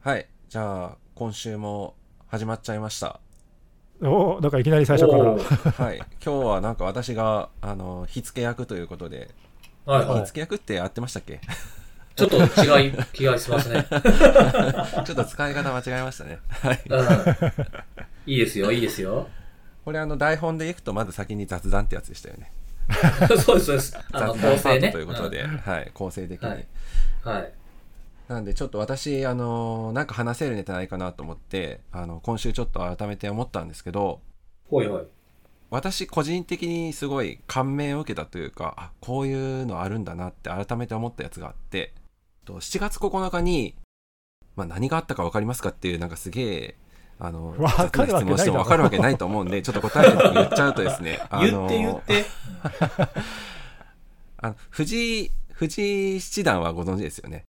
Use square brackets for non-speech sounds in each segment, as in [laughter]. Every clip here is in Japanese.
はい。じゃあ、今週も始まっちゃいました。おお、なんかいきなり最初から。[laughs] はい。今日はなんか私が、あの、火付け役ということで、火はいはい。付け役って合ってましたっけ？ちょっと違い、気がしますね。[laughs] ちょっと使い方間違えましたね。はい。うん。いいですよ、いいですよ。これあの、台本でいくとまず先に雑談ってやつでしたよね。[laughs] そうです、そうです。あの、雑談パー構成ね。トということで、はい。構成的に。はいうん。はい。なんでちょっと私、あの、なんか話せるネタないかなと思って、あの、今週ちょっと改めて思ったんですけど、ほいほい。私個人的にすごい感銘を受けたというかあこういうのあるんだなって改めて思ったやつがあってと7月9日に、まあ、何があったか分かりますかっていうなんかすげえあのわかるわけないだろ雑質問しても分かるわけないと思うんでちょっと答え言っちゃうとですね [laughs] あの言って言って。[laughs] あの藤井藤井七段はご存知ですよね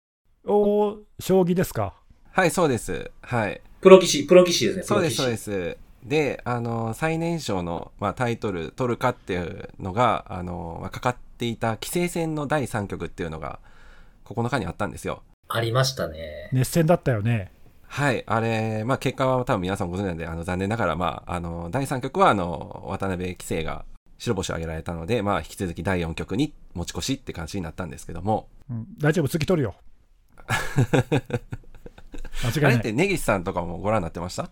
おお、将棋ですか？はいそうですはいプロ棋士、プロ棋士ですね。そうですそうですであの最年少の、まあ、タイトル取るかっていうのがあの、まあ、かかっていた棋聖戦の第3局っていうのが9日にあったんですよありましたね。熱戦だったよね。はいあれ、まあ、結果は多分皆さんご存知なんであの残念ながら、まあ、あの第3局はあの渡辺棋聖が白星を挙げられたので、まあ、引き続き第4局に持ち越しって感じになったんですけどもうん、大丈夫、次取るよ。[laughs] 間違いない。あれって根岸さんとかもご覧になってました？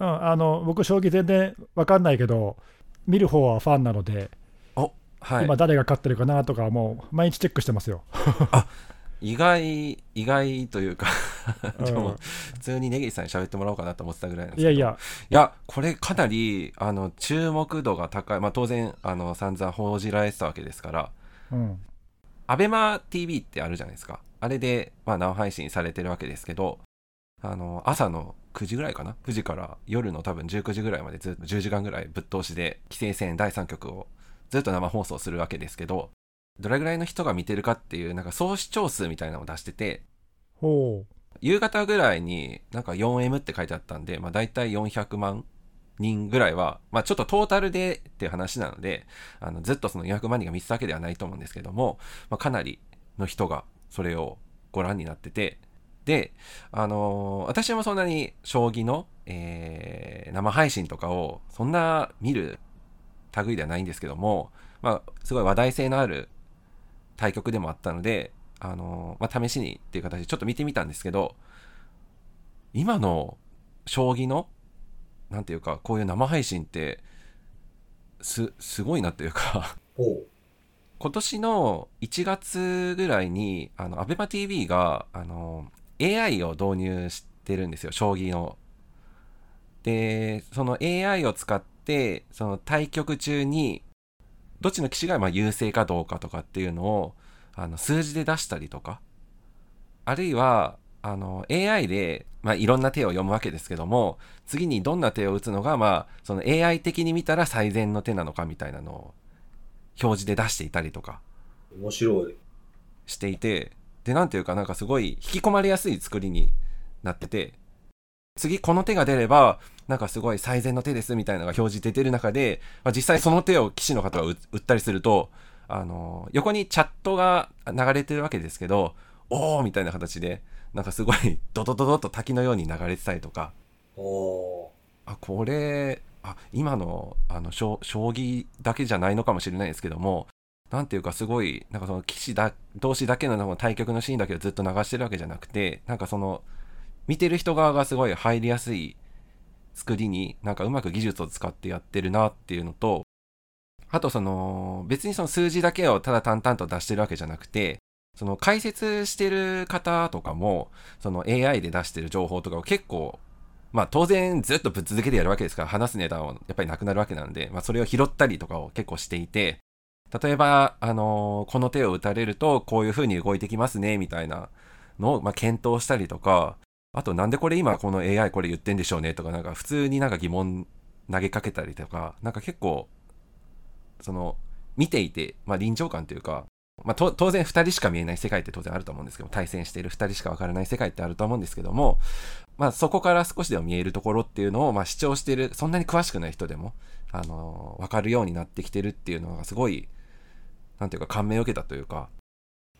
うん、あの僕、将棋全然わかんないけど、見る方はファンなので、おはい今、誰が勝ってるかなとか、もう毎日チェックしてますよ。[laughs] 意外意外というか [laughs] うんでも普通に根岸さんに喋ってもらおうかなと思ってたぐらいなんですけどいやいや、いや、これかなり、あの、注目度が高い。まあ、当然、あの、散々報じられてたわけですから、うん、アベマ TV ってあるじゃないですか。あれで、まあ、生配信されてるわけですけど、あの、朝の9時ぐらいかな ?9 時から夜の多分19時ぐらいまでずっと10時間ぐらいぶっ通しで、規制戦第3局をずっと生放送するわけですけど、どれぐらいの人が見てるかっていう、なんか総視聴数みたいなのを出してて、ほ夕方ぐらいになんか 4M って書いてあったんで、まあ大体400万人ぐらいは、まあちょっとトータルでっていう話なので、あのずっとその400万人が見てたわけではないと思うんですけども、まあかなりの人がそれをご覧になってて、で、あのー私もそんなに将棋の、えー生配信とかをそんな見る類ではないんですけども、まあすごい話題性のある対局でもあったので、あのまあ、試しにっていう形でちょっと見てみたんですけど、今の将棋の、なんていうか、こういう生配信って、す、すごいなというか、今年の1月ぐらいに、あの、アベマ t v が、あの、AI を導入してるんですよ、将棋の。で、その AI を使って、その対局中に、どっちの棋士がま優勢かどうかとかっていうのを、あの、数字で出したりとか、あるいは、あの、AI で、まあ、いろんな手を読むわけですけども、次にどんな手を打つのが、まあ、その AI 的に見たら最善の手なのかみたいなのを、表示で出していたりとか面白い。していて、で、なんていうか、なんかすごい引き込まれやすい作りになってて、次この手が出れば、なんかすごい最善の手ですみたいなのが表示出てる中で、まあ、実際その手を棋士の方が打打ったりすると、あの、横にチャットが流れてるわけですけど、おーみたいな形で、なんかすごいドドドドと滝のように流れてたりとか。あこれあ今のあの将棋だけじゃないのかもしれないですけどもなんていうかすごいなんかその棋士だ同士だけの対局のシーンだけをずっと流してるわけじゃなくてなんかその見てる人側がすごい入りやすい作りになんかうまく技術を使ってやってるなっていうのとあとその別にその数字だけをただ淡々と出してるわけじゃなくてその解説してる方とかもその AI で出してる情報とかを結構まあ当然ずっとぶっ続けてやるわけですから話すネタはやっぱりなくなるわけなんで、まあそれを拾ったりとかを結構していて、例えば、あのーこの手を打たれるとこういう風に動いてきますね、みたいなのを、まあ、検討したりとか、あとなんでこれ今この AI これ言ってんでしょうねとか、なんか普通になんか疑問投げかけたりとか、なんか結構、その、見ていて、まあ臨場感というか、まあ、と当然2人しか見えない世界って当然あると思うんですけど対戦している2人しか分からない世界ってあると思うんですけども、まあ、そこから少しでも見えるところっていうのを、まあ、視聴しているそんなに詳しくない人でも、あの分かるようになってきてるっていうのがすごいなんていうか感銘を受けたというか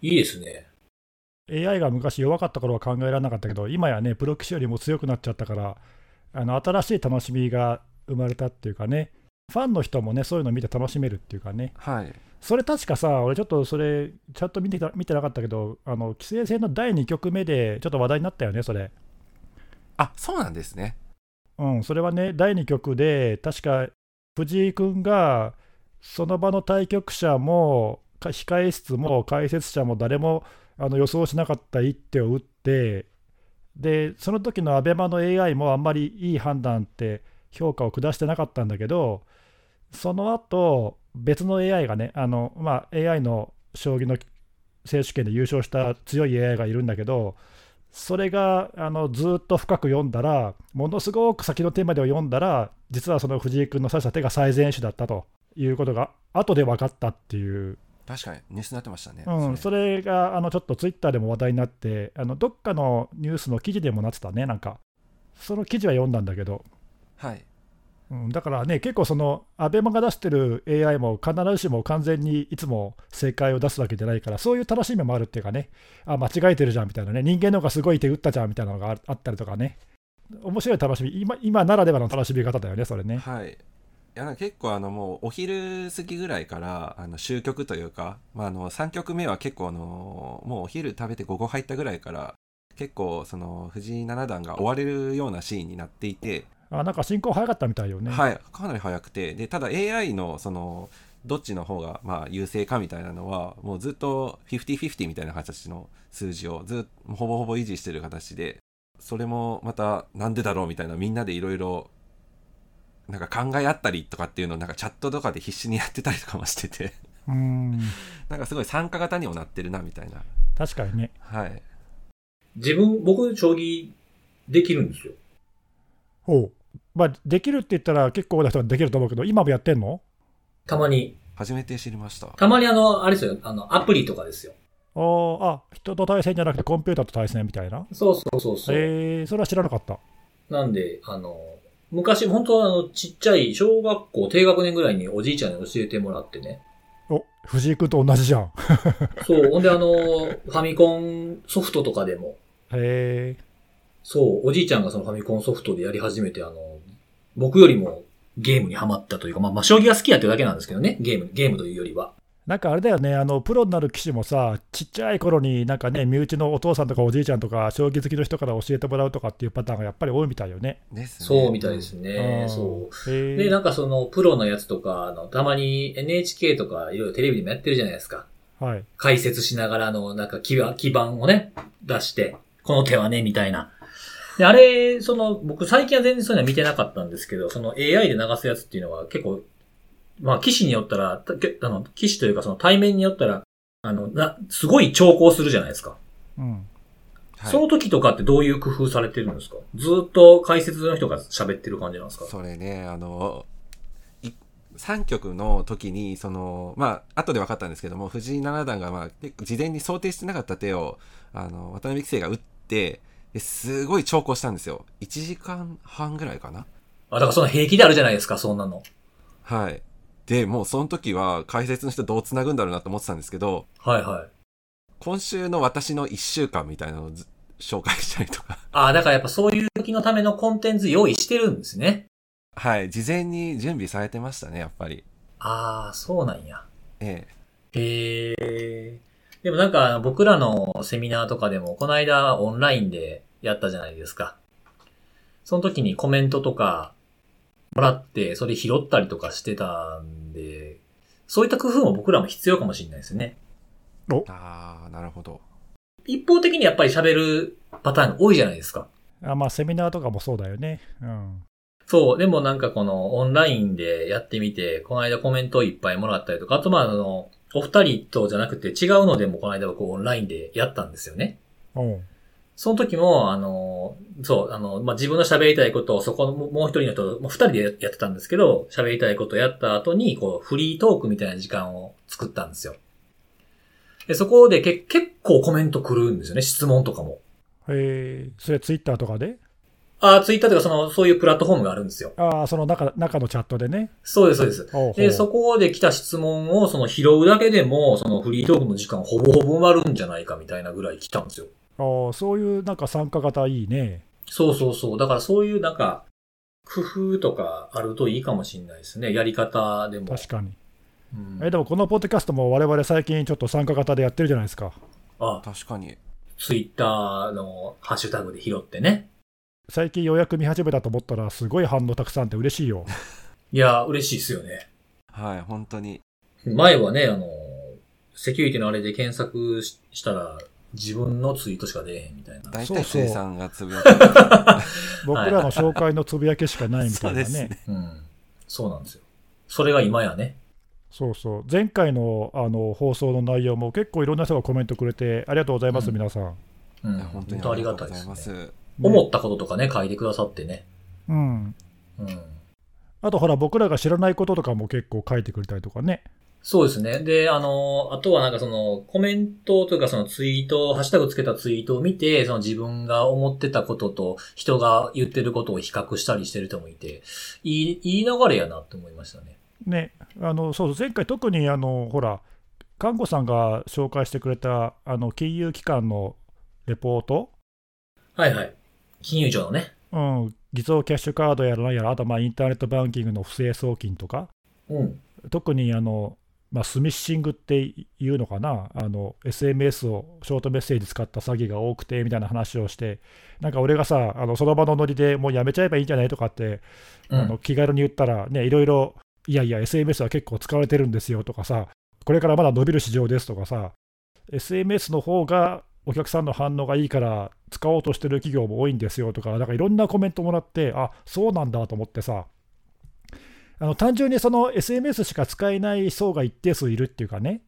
いいですね。AI が昔弱かった頃は考えられなかったけど、今やね、プロ棋士よりも強くなっちゃったから、あの新しい楽しみが生まれたっていうかね、ファンの人もね、そういうの見て楽しめるっていうかね、はい。それ確かさ、俺ちょっとそれ、ちゃんと見てた見てなかったけど、あの棋聖戦の第2局目でちょっと話題になったよね、それ。あそうなんですね。うん、それはね、第2局で、確か藤井君が、その場の対局者も、か控え室も解説者も誰もあの予想しなかった一手を打って、で、その時のアベマの AI もあんまりいい判断って評価を下してなかったんだけど、その後別の AI がね、あのまあ、AI の将棋の選手権で優勝した強い AI がいるんだけど、それがあのずっと深く読んだら、ものすごく先の手までを読んだら、実はその藤井君の指した手が最善手だったということが、後で分かったっていう、確かにニュースになってましたね、うん、それがあのちょっとツイッターでも話題になって、あのどっかのニュースの記事でもなってたね、なんか、その記事は読んだんだけど、はいうん、だからね、結構その、アベマが出してる AI も必ずしも完全にいつも正解を出すわけじゃないから、そういう楽しみもあるっていうかね、あ、間違えてるじゃんみたいなね、人間の方がすごい手打ったじゃんみたいなのがあったりとかね、面白い楽しみ、今今ならではの楽しみ方だよね、それね。はい。いやなんか結構あのもうお昼過ぎぐらいからあの終局というか、まあ、あの3局目は結構あのもうお昼食べて午後入ったぐらいから結構その藤井七段が追われるようなシーンになっていて、あなんか進行早かったみたいよね。はい、かなり早くてでただ AI のそのどっちの方がまあ優勢かみたいなのはもうずっと50-50みたいな形の数字をずっとほぼほぼ維持してる形でそれもまたなんでだろうみたいなみんなでいろいろなんか考え合ったりとかっていうのをなんかチャットとかで必死にやってたりとかもしててうん、[laughs] なんかすごい参加型にもなってるなみたいな確かにね。はい自分、僕、将棋できるんですよ。おうまあ、できるって言ったら結構な人ができると思うけど、今もやってんの？たまに。初めて知りましたたまにあの、あれですよ、あの、アプリとかですよ。おあ、人と対戦じゃなくてコンピューターと対戦みたいな？そうそうそうそう。えー、それは知らなかった。なんで、あの、昔、本当はあの、ちっちゃい小学校低学年ぐらいにおじいちゃんに教えてもらってね。お藤井君と同じじゃん。そう。ほんであの、ファミコンソフトとかでも、へえそう、おじいちゃんがそのファミコンソフトでやり始めて、あの、僕よりもゲームにハマったというか、まあ、まあ、将棋が好きやってるだけなんですけどね、ゲーム、ゲームというよりは。なんかあれだよね、あのプロになる棋士もさ、ちっちゃい頃になんかね、身内のお父さんとかおじいちゃんとか、将棋好きの人から教えてもらうとかっていうパターンがやっぱり多いみたいよね。ねそうみたいですね。うんそう。で、なんかその、プロのやつとか、あの、たまに NHK とか、いろいろテレビでもやってるじゃないですか。はい。解説しながらの、なんか基盤をね、出して、この手はね、みたいな。で、あれ、その、僕最近は全然そういうのは見てなかったんですけど、その AI で流すやつっていうのは結構、まあ、機種によったら、あの、機種というかその対面によったら、あの、な、すごい調校するじゃないですか。うん。はいその時とかってどういう工夫されてるんですか？ずっと解説の人が喋ってる感じなんですか？それねあのい3局の時にそのまあ後で分かったんですけども藤井七段が、まあ、事前に想定してなかった手をあの渡辺棋聖が打ってですごい長考したんですよ1時間半ぐらいかなあ、だからその平気であるじゃないですか、そんなの。はいでもうその時は解説の人どうつなぐんだろうなと思ってたんですけどはいはい。今週の私の1週間みたいなのをず紹介したりとかあ、だからやっぱそういう時のためのコンテンツ用意してるんですね。はい事前に準備されてましたねやっぱりああ、そうなんや。ええへえ。でもなんか僕らのセミナーとかでもこの間オンラインでやったじゃないですか。その時にコメントとかもらってそれ拾ったりとかしてたんで、そういった工夫も僕らも必要かもしれないですね。ああなるほど一方的にやっぱり喋るパターンが多いじゃないですか。あまあ、セミナーとかもそうだよね。うん。そう。でもなんかこのオンラインでやってみて、この間コメントをいっぱいもらったりとか、あとまああの、お二人とじゃなくて違うのでもこの間僕オンラインでやったんですよね。おうその時も、あの、そう、あの、まあ、自分の喋りたいことをそこのももう一人の人、もう二人でやってたんですけど、喋りたいことをやった後に、こう、フリートークみたいな時間を作ったんですよ。で、そこでけ結構コメント来るんですよね、質問とかも。へえそれツイッターとかで？あ、ツイッターとか、その、そういうプラットフォームがあるんですよ。ああ、その中、中のチャットでね。そうです、そうです。で、そこで来た質問を、その拾うだけでも、そのフリートークの時間ほぼほぼ埋まるんじゃないかみたいなぐらい来たんですよ。ああ、そういうなんか参加型いいね。そうそうそう。だからそういうなんか、工夫とかあるといいかもしれないですね。やり方でも。確かに。うんえ、でもこのポッドキャストも我々最近ちょっと参加型でやってるじゃないですか。あ、確かに。ツイッターのハッシュタグで拾ってね。最近ようやく見始めたと思ったら、すごい反応たくさんあって嬉しいよ。[laughs] いや、嬉しいですよね。はい、本当に。前はね、あの、セキュリティのあれで検索ししたら、自分のツイートしか出えへんみたいな。大そうそう体藤井さんがつぶやく。[laughs] 僕らの紹介のつぶやきしかないみたいなね。[laughs] そうですね。うん。そうなんですよ。それが今やね。そうそう。前回のあの放送の内容も結構いろんな人がコメントくれて、ありがとうございます、うん皆さん。うん。本当にありがたいですね。ざいます。思ったこととかね、書いてくださってね。うん。うん。あとほら、僕らが知らないこととかも結構書いてくれたりとかね。そうですね。で、あの、あとはなんかその、コメントというかそのツイート、ハッシュタグつけたツイートを見て、その自分が思ってたことと人が言ってることを比較したりしてる人もいて、いい、いい流れやなって思いましたね。ね、あのそう前回、特にあのほら、看護さんが紹介してくれたあの金融機関のレポート、はいはい。金融庁のね。うん、偽造キャッシュカードやらなんやら、あとまあインターネットバンキングの不正送金とか、うん。特にあの、まあ、スミッシングっていうのかな？あの、SMS をショートメッセージ使った詐欺が多くてみたいな話をして、なんか俺がさ、あのその場のノリでもうやめちゃえばいいんじゃないとかって、うん。あの気軽に言ったら、ね、いろいろ、いやいや、SMS は結構使われてるんですよとかさ、これからまだ伸びる市場ですとかさ、SMS の方がお客さんの反応がいいから使おうとしてる企業も多いんですよとか、なんかいろんなコメントもらって、あそうなんだと思ってさ、あの単純にその SMS しか使えない層が一定数いるっていうかね。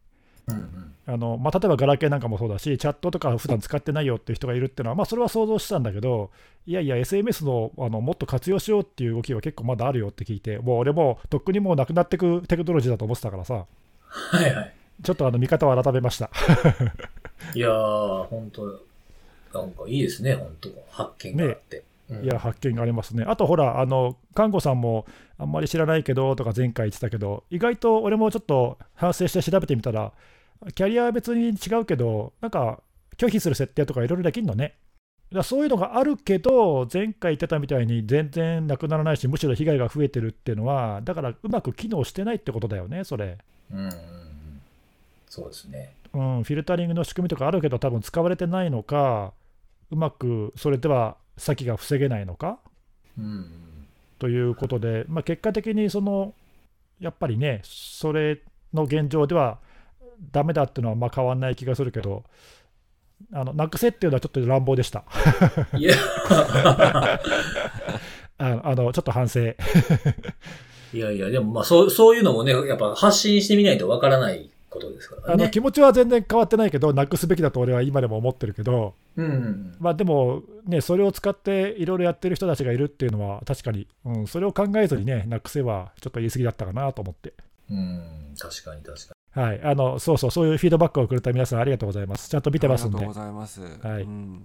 あのまあ、例えばガラケーなんかもそうだし、チャットとか普段使ってないよっていう人がいるっていうのは、まあ、それは想像してたんだけど、いやいや、SMS のあのもっと活用しようっていう動きは結構まだあるよって聞いて、もう俺もとっくにもうなくなってくテクノロジーだと思ってたからさ、はいはい。ちょっとあの見方を改めました。いやー、本当なんかいいですね、本当発見があって。うんいや、発見がありますね。あとほら、あの看護さんもあんまり知らないけどとか前回言ってたけど、意外と俺もちょっと反省して調べてみたら、キャリアは別に違うけど、なんか拒否する設定とかいろいろできるのね。だからそういうのがあるけど、前回言ってたみたいに全然なくならないし、むしろ被害が増えてるっていうのは、だからうまく機能してないってことだよね、それ。うんうんうん。そうですね。うん、フィルタリングの仕組みとかあるけど、多分使われてないのか、うまくそれでは先が防げないのか？うんうん。ということで、まあ、結果的にそのやっぱりね、それの現状ではダメだっていうのはまあ変わらない気がするけど、あのなくせっていうのはちょっと乱暴でした。いや、あ [laughs] あのちょっと反省。いやいや、でもまあそう、そういうのもね、やっぱ発信してみないとわからないことですからね。あの気持ちは全然変わってないけど、なくすべきだと俺は今でも思ってるけど、うんうんまあ、でも、ね、それを使っていろいろやってる人たちがいるっていうのは、確かに、うん、それを考えずにね、なくせはちょっと言い過ぎだったかなと思って。うん。うん、確かに確かはい、あのそうそう、そういうフィードバックをくれた皆さん、ありがとうございます。ちゃんと見てますんでありがとうご。ざいます。はいうんに。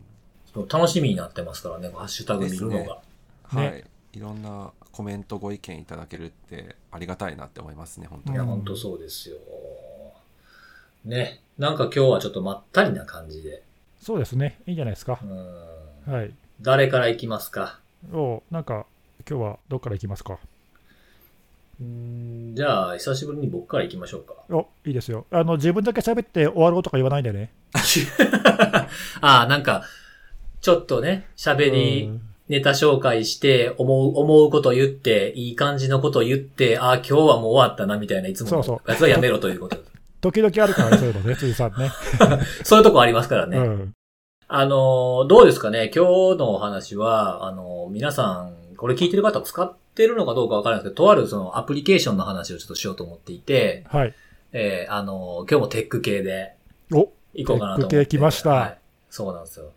そう楽しみになってますからね、ハッシュタグ見るのですねが。はい。いろんなコメント、ご意見いただけるってありがたいなって思いますね、本当に。いや、うんほんとそうですよ。ね。なんか今日はちょっとまったりな感じで。そうですね、いいんじゃないですかう。ん。はい。誰から行きますか？おなんか、今日はどっから行きますか？うん、じゃあ、久しぶりに僕から行きましょうか。おいいですよ。あの自分だけ喋って終わろうとか言わないでね。[laughs] ああ、なんか、ちょっとね、喋り、うんネタ紹介して、思う、思うこと言って、いい感じのこと言って、ああ、今日はもう終わったな、みたいな、いつもそうそうのやつはやめろということ。時々あるからね、そういうのね、[laughs] 辻さんね。そういうとこありますからね。うん。あのー、どうですかね？今日のお話は、あのー、皆さん、これ聞いてる方使ってるのかどうかわからないですけど、とあるそのアプリケーションの話をちょっとしようと思っていて、はい。えー、あのー、今日もテック系でお行こうかなと思って。テック系来ましたはい。そうなんですよ。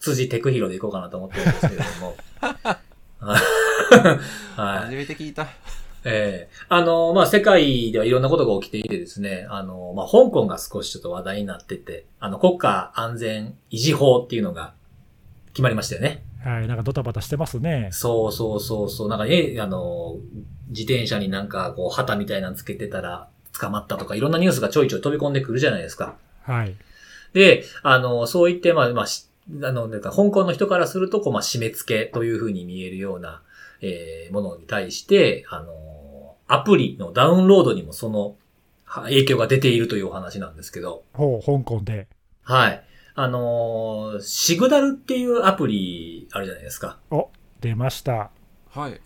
辻テクヒロで行こうかなと思ってるんですけれども。[laughs] はい。初めて聞いた。ええあの、まあ、世界ではいろんなことが起きていてですね、あの、まあ、香港が少しちょっと話題になってて、あの、国家安全維持法っていうのが決まりましたよね。はい、なんかドタバタしてますね。そうそうそうそう。なんかね、あの、自転車になんかこう旗みたいなのつけてたら捕まったとかいろんなニュースがちょいちょい飛び込んでくるじゃないですか。はい。で、あの、そう言って、まあ、まあ、しあの、なんか、香港の人からすると、こう、まあ、締め付けというふうに見えるような、えー、ものに対して、あの、アプリのダウンロードにもその、は影響が出ているというお話なんですけど、ほう、香港で。はい。あのーシグナルっていうアプリあるじゃないですか。お、出ました。はい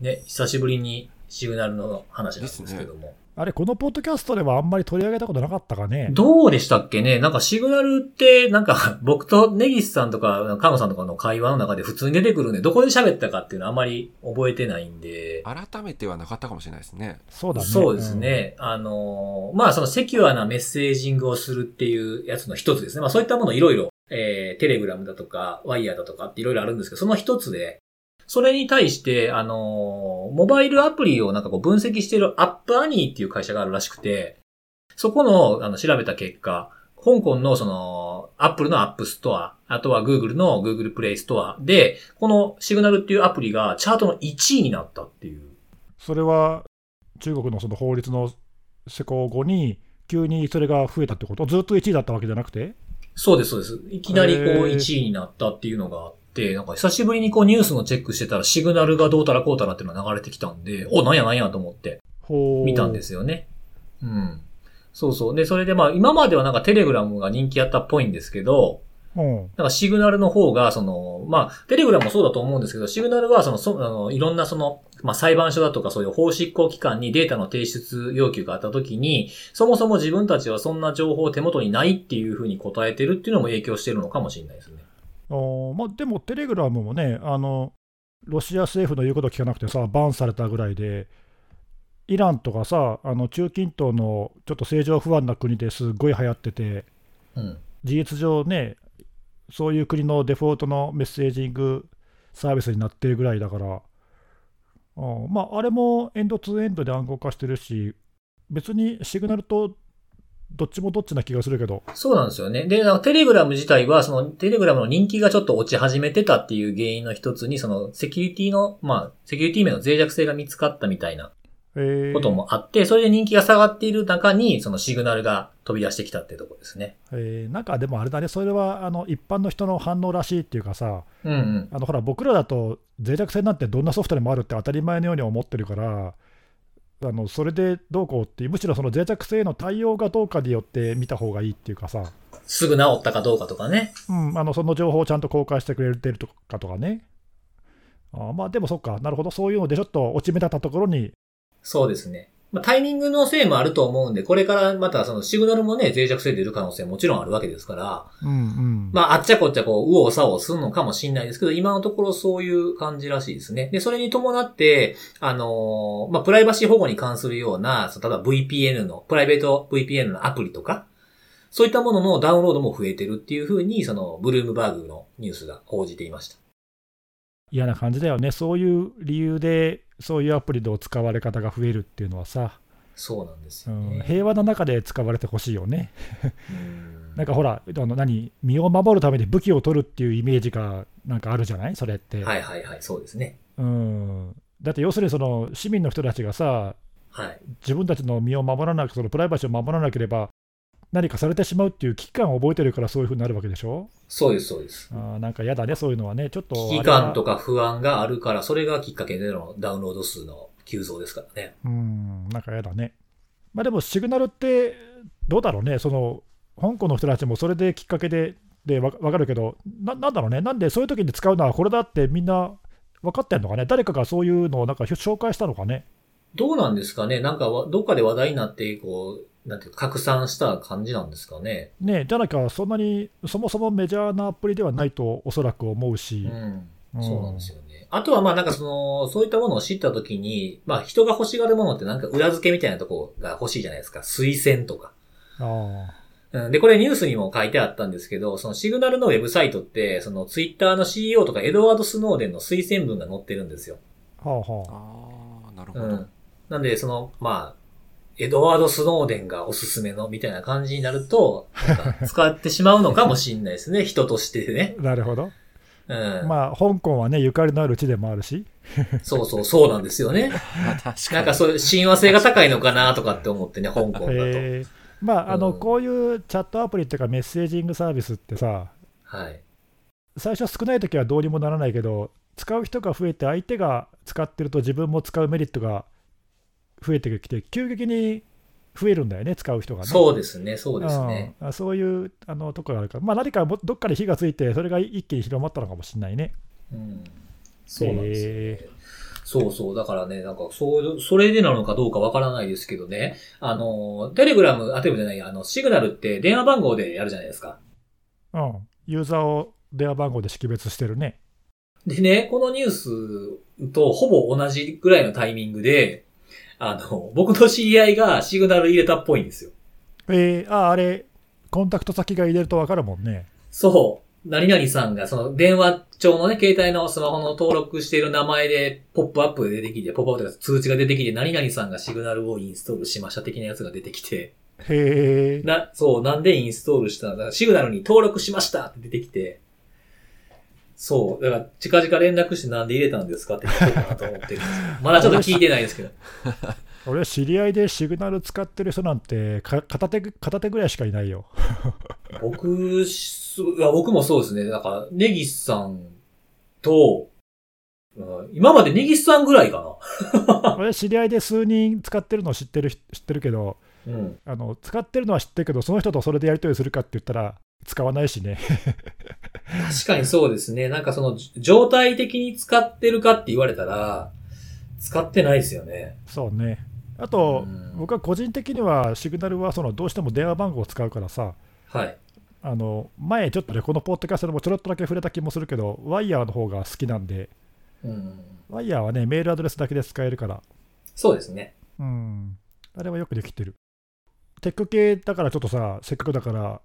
ね、久しぶりにシグナルの話なんですけども。あれ、このポッドキャストではあんまり取り上げたことなかったかね。どうでしたっけね？なんかシグナルって、なんか僕とネギスさんとか、カノさんとかの会話の中で普通に出てくるんで、どこで喋ったかっていうのはあんまり覚えてないんで。改めてはなかったかもしれないですねそうだね。そうですね。あのーまあそのセキュアなメッセージングをするっていうやつの一つですね。まあそういったものいろいろ、えー、 Telegram だとか、 Wire だとかっていろいろあるんですけど、その一つで、それに対して、あのーモバイルアプリをなんかこう分析している App Annie っていう会社があるらしくて、そこの、あの、調べた結果、香港のその、アップルの App Store、あとは Google の Google Play ストアで、この Signal っていうアプリがチャートの1位になったっていう。それは中国のその法律の施行後に、急にそれが増えたってこと？ずっと1位だったわけじゃなくて？そうです、そうです。いきなりこうへー1位になったっていうのがあって、なんか久しぶりにこうニュースのチェックしてたらシグナルがどうたらこうたらっていうのが流れてきたんで、お、なんやなんやと思って。見たんですよね。うん。そうそう。で、それでまあ今まではなんかテレグラムが人気あったっぽいんですけど、うん。なんかシグナルの方が、その、まあ、テレグラムもそうだと思うんですけど、シグナルは、その、そあのいろんなその、まあ、裁判所だとかそういう法執行機関にデータの提出要求があったときに、そもそも自分たちはそんな情報手元にないっていうふうに答えてるっていうのも影響してるのかもしれないですね。おまあ、でも、テレグラムもね、あの、ロシア政府の言うこと聞かなくてさ、バンされたぐらいで、イランとかさ、あの中近東のちょっと政情不安な国ですごい流行ってて、うん。事実上ね、そういう国のデフォルトのメッセージングサービスになってるぐらいだから、うんまあ、あれもエンドツーエンドで暗号化してるし、別にシグナルとどっちもどっちな気がするけど、そうなんですよね。で、テレグラム自体は、そのテレグラムの人気がちょっと落ち始めてたっていう原因の一つに、そのセキュリティの、まあ、セキュリティ面の脆弱性が見つかったみたいなえーこともあって、それで人気が下がっている中に、そのシグナルが飛び出してきたっていうところですね。えーなんかでもあれだね、それはあの一般の人の反応らしいっていうかさ、うんうん。あのほら、僕らだと脆弱性なんてどんなソフトでもあるって当たり前のように思ってるから、あのそれでどうこうっていう、むしろその脆弱性への対応がどうかによって見た方がいいっていうかさ、すぐ治ったかどうかとかね。うん、あのその情報をちゃんと公開してくれてるとかとかね。あまあでもそっか、なるほど、そういうのでちょっと落ち目だったところに、そうですね。まあ、タイミングのせいもあると思うんで、これからまたそのシグナルもね、脆弱性出る可能性もちろんあるわけですから、うんうん、まあ、あっちゃこっちゃこう、右往左往するのかもしれないですけど、今のところそういう感じらしいですね。で、それに伴って、あのーまあ、プライバシー保護に関するような、その例えば VPN の、プライベート VPN のアプリとか、そういったもののダウンロードも増えてるっていうふうに、その、ブルームバーグのニュースが報じていました。嫌な感じだよね、そういう理由で、そういうアプリの使われ方が増えるっていうのはさ、そうなんですうん、よね。平和な中で使われてほしいよね。うんなんかほら、あの何、身を守るために武器を取るっていうイメージがなんかあるじゃない？それって。はいはいはい、そうですね。うん、だって要するにその市民の人たちがさ、はい。自分たちの身を守らなく、そのプライバシーを守らなければ、何かされてしまうっていう危機感を覚えてるからそういうふうになるわけでしょ？そうです、そうです。あーなんか嫌だね、そういうのはね、ちょっと危機感とか不安があるから、それがきっかけでのダウンロード数の急増ですからね。うん、なんか嫌だね。まあでも、シグナルって、どうだろうね、その香港の人たちもそれできっかけででわわかるけどな、なんだろうね、なんでそういう時に使うのはこれだってみんな分かってんのかね、誰かがそういうのをなんか紹介したのかね？どうなんですかね？なんかわ、どっかで話題になって、こう、なんていうか、拡散した感じなんですかねねじゃなきゃ、そんなにそもそもメジャーなアプリではないとおそらく思うしう、ん。うんそうなんですよね。あとはまあなんかその、そういったものを知ったときに、まあ人が欲しがるものってなんか裏付けみたいなとこが欲しいじゃないですか。推薦とか。あうんで、これニュースにも書いてあったんですけど、そのシグナルのウェブサイトって、そのツイッターの CEO とかエドワード・スノーデンの推薦文が載ってるんですよ。あ、はあはあ、ああ、なるほど。うん。なんで、その、まあ、エドワード・スノーデンがおすすめのみたいな感じになると、[laughs] 使ってしまうのかもしれないですね。人としてね。なるほど。うん。まあ、香港はね、ゆかりのある地でもあるし、そうそう、そうなんですよね。[laughs] なんかそういう親和性が高いのかなとかって思ってね、香港だと。えーまあ、あのうんこういうチャットアプリっていうか、メッセージングサービスってさ、はい。最初少ないときはどうにもならないけど、使う人が増えて、相手が使ってると自分も使うメリットが増えてきて、急激に増えるんだよね、使う人がね。そうですね、そうですね。うんあそういうあのところがあるから、まあ、何かもどっかで火がついて、それが一気に広まったのかもしれないね。うん。そうなんですよねへそうそう。だからね、なんか、そう、それでなのかどうかわからないですけどね。あの、テレグラム、あ、テレグラムじゃない、あの、シグナルって電話番号でやるじゃないですか。うん、ユーザーを電話番号で識別してるね。でね、このニュースとほぼ同じぐらいのタイミングで、あの、僕の知り合いがシグナル入れたっぽいんですよ。えー、ああれ、コンタクト先が入れると分かるもんね。そう。何々さんが、その電話帳のね、携帯のスマホの登録している名前で、ポップアップで出てきて、ポップアップとか通知が出てきて、何々さんがシグナルをインストールしました的なやつが出てきて、へえ。な、そう、なんでインストールしたのだシグナルに登録しましたって出てきて、そう、だから、近々連絡してなんで入れたんですかって聞こうかなと思ってるんですよ。まだちょっと聞いてないですけど。俺、知り合いでシグナル使ってる人なんてか片手、片手ぐらいしかいないよ。僕、僕もそうですね。なんか、ネギスさんと、うん今までネギスさんぐらいか [laughs] 俺、知り合いで数人使ってるの知ってる人知ってるけどな。うん。あの、使ってるのは知ってるけど、その人とそれでやり取りするかって言ったら、使わないしね。確かにそうですね。なんかその、じ状態的に使ってるかって言われたら、使ってないですよね。そうね。あとうん、僕は個人的には、シグナルはそのどうしても電話番号を使うからさ、はい。あの前、ちょっとね、このポッドキャストでもちょろっとだけ触れた気もするけど、ワイヤーの方が好きなんで、うん。ワイヤーはね、メールアドレスだけで使えるから、そうですね。うん、あれはよくできてる。テック系だからちょっとさ、せっかくだから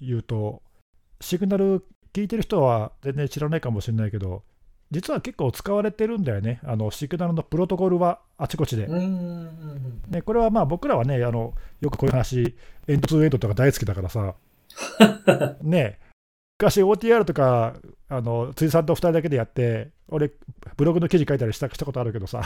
言うと、シグナル聞いてる人は全然知らないかもしれないけど、実は結構使われてるんだよね、あのシグナルのプロトコルはあちこちで。ね、これはまあ僕らはねあの、よくこういう話、エンドツーエンドとか大好きだからさ、[laughs] ね、昔 OTR とか、あの辻さんと2人だけでやって、俺、ブログの記事書いたりしたしたことあるけどさ、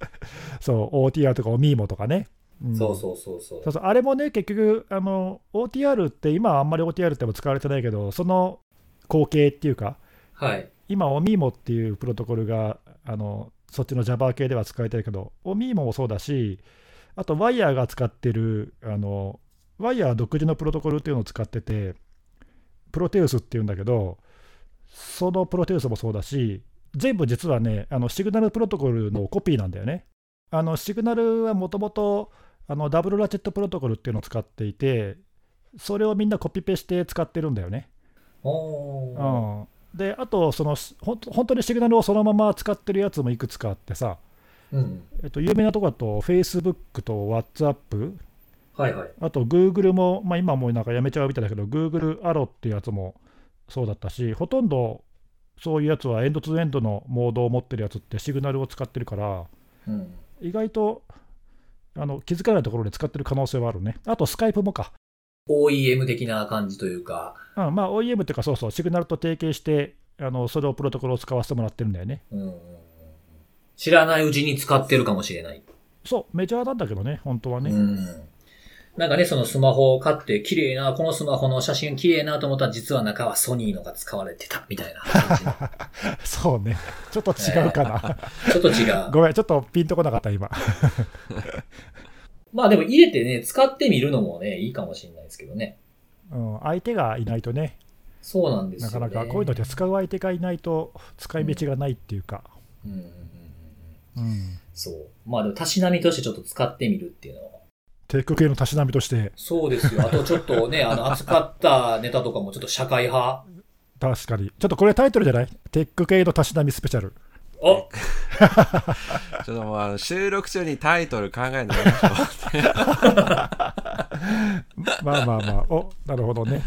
[laughs] そう、OTR とか OMIMO とかね。んそうそうそうそうそうそうあれもね、結局あの、OTR って、今はあんまり OTR っても使われてないけど、その後継っていうか、はい。今、OMIMO っていうプロトコルがあのそっちの Java 系では使われてるけど、OMIMO もそうだし、あと Wire が使ってる、あの Wire 独自のプロトコルっていうのを使ってて、プロテウスっていうんだけど、そのプロテウスもそうだし、全部実はね、あのシグナルプロトコルのコピーなんだよね。あのシグナルはもともとダブルラチェットプロトコルっていうのを使っていて、それをみんなコピペして使ってるんだよね。うん、であとそのほん本当にシグナルをそのまま使ってるやつもいくつかあってさ、うん。えっと、有名なとこだと Facebook と WhatsApp はいはい。あと Google も、まあ、今もうなんかやめちゃうみたいだけど Google アロっていうやつもそうだったしほとんどそういうやつはエンドツーエンドのモードを持ってるやつってシグナルを使ってるからうん。意外とあの気づかないところで使ってる可能性はあるね。あとスカイプもか。OEM 的な感じというか、うん、まあ OEM っていうかそうそうシグナルと提携してあのそれをプロトコルを使わせてもらってるんだよね。うん。知らないうちに使ってるかもしれない。そうメジャーなんだけどね本当はね、うん。なんかね、そのスマホを買って綺麗な、このスマホの写真綺麗なと思ったら実は中はソニーのが使われてたみたいな感じの。[laughs] そうね、ちょっと違うかな。ちょっと違う。ごめん、ちょっとピンとこなかった、今。[laughs] まあでも入れてね、使ってみるのもね、いいかもしれないですけどね。うん、相手がいないとね、そうなんですよね。なかなかこういうのって使う相手がいないと使い道がないっていうか。うんうんうんうんうん。そう。まあでも、たしなみとしてちょっと使ってみるっていうのは。テック系のたしなみとして、そうですよ。あとちょっとね、[laughs] あの、扱ったネタとかもちょっと社会派。確かに。ちょっとこれタイトルじゃない？テック系のたしなみスペシャル。お [laughs] ちょっともうあの収録中にタイトル考えるのやめましょう [laughs] まあまあまあ、おなるほどね。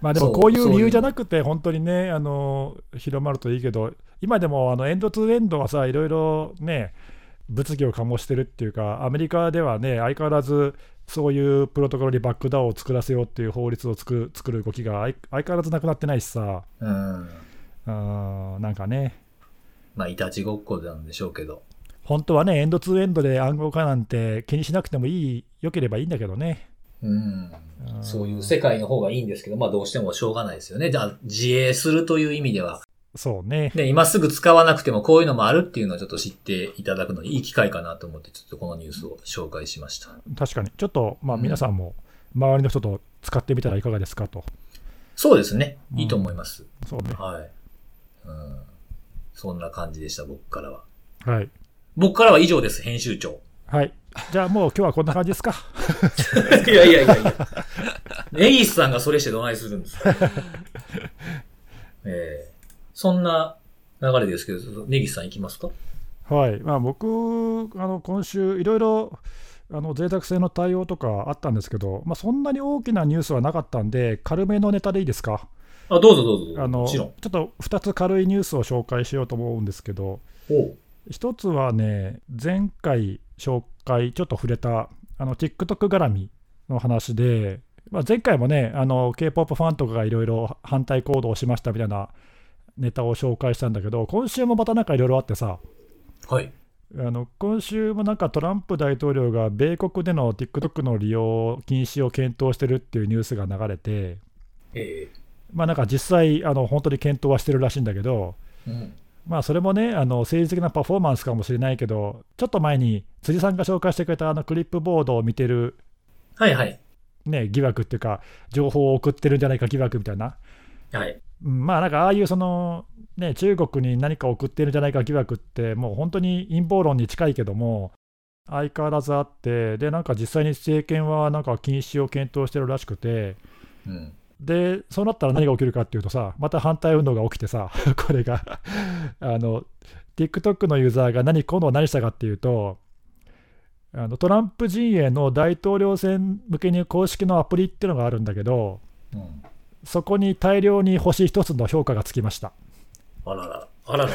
まあでもこういう理由じゃなくて、本当にね、あの広まるといいけど、今でもあのエンドツーエンドはさ、いろいろね、物議を醸してるっていうか、アメリカではね、相変わらずそういうプロトコルにバックダウンを作らせようっていう法律を作る作る動きが相相変わらずなくなってないしさ、うん。なんかね、まあ、いたちごっこなんでしょうけど。本当はね、エンドツーエンドで暗号化なんて気にしなくてもいい、良ければいいんだけどね。うん。うんそういう世界の方がいいんですけど、まあどうしてもしょうがないですよね。じゃあ、自衛するという意味では、そうね。ね、今すぐ使わなくてもこういうのもあるっていうのをちょっと知っていただくのにいい機会かなと思って、ちょっとこのニュースを紹介しました。確かに。ちょっと、まあ、うん皆さんも周りの人と使ってみたらいかがですかと。そうですね。うんいいと思います。そうね。はい。うん。そんな感じでした、僕からは。はい。僕からは以上です、編集長。はい。じゃあもう今日はこんな感じですか？[laughs] いやいやいやいや。ネギスさんがそれしてどないするんですか？[laughs] ええそんな流れですけど、ネギスさん行きますか？はい。まあ僕、あの、今週いろいろ、あの、脆弱性の対応とかあったんですけど、まあそんなに大きなニュースはなかったんで、軽めのネタでいいですか？あ、どうぞどうぞ。あの、ちょ。っと2つ軽いニュースを紹介しようと思うんですけど、おう一つはね、前回紹介、ちょっと触れた、あの TikTok 絡みの話で、まあ、前回もね、あの K-POP ファンとかがいろいろ反対行動をしましたみたいなネタを紹介したんだけど、今週もまたなんかいろいろあってさ、はい。あの今週もなんかトランプ大統領が米国での TikTok の利用禁止を検討してるっていうニュースが流れて、えまあなんか実際、あの本当に検討はしてるらしいんだけど、えうん。まあそれもね、あの政治的なパフォーマンスかもしれないけど、ちょっと前に辻さんが紹介してくれたあのクリップボードを見てる、はいはい。ね、疑惑っていうか、情報を送ってるんじゃないか疑惑みたいな、はい。うんまあなんかああいうその、ね、中国に何か送ってるんじゃないか疑惑って、もう本当に陰謀論に近いけども、相変わらずあって、で、なんか実際に政権はなんか禁止を検討してるらしくて、うん。で、そうなったら何が起きるかっていうとさ、また反対運動が起きてさ、[laughs] これがあの、TikTok のユーザーが何、今度は何したかっていうと、あのトランプ陣営の大統領選向けに公式のアプリっていうのがあるんだけど、うん。そこに大量に星1つの評価がつきました。あらら。あらら。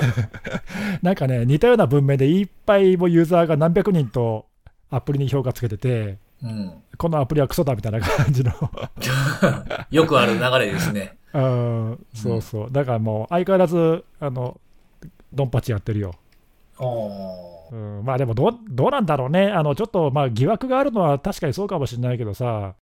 [laughs] なんかね、似たような文面でいっぱいもうユーザーが何百人とアプリに評価つけてて、うん。このアプリはクソだみたいな感じの [laughs] よくある流れですね。[laughs] うん、そうそう、だからもう相変わらず、あの、ドンパチやってるよ。うん、まあでもどう、どうなんだろうね、あのちょっとまあ疑惑があるのは確かにそうかもしれないけどさ、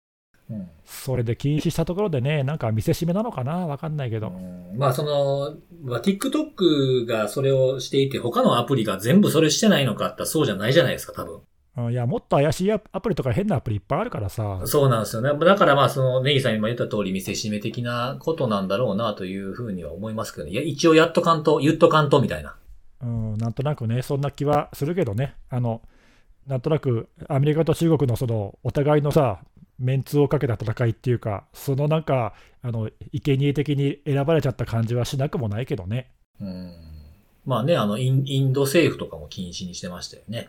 うん。それで禁止したところでね、なんか見せしめなのかな、わかんないけど、うんまあその、まあ、TikTok がそれをしていて、他のアプリが全部それしてないのかってそうじゃないじゃないですか、多分。うんいや、もっと怪しいアアプリとか変なアプリいっぱいあるからさ、そうなんですよね。だからまあその、ネギさんに今言った通り見せしめ的なことなんだろうなというふうには思いますけどね。いや、一応やっとかんと、言っとかんとみたいな。うん、なんとなくね、そんな気はするけどね、あのなんとなくアメリカと中国のそのお互いのさ、メンツをかけた戦いっていうか、そのなんか、あの生贄的に選ばれちゃった感じはしなくもないけどね。うん。まあね、あのイン、インド政府とかも禁止にしてましたよね。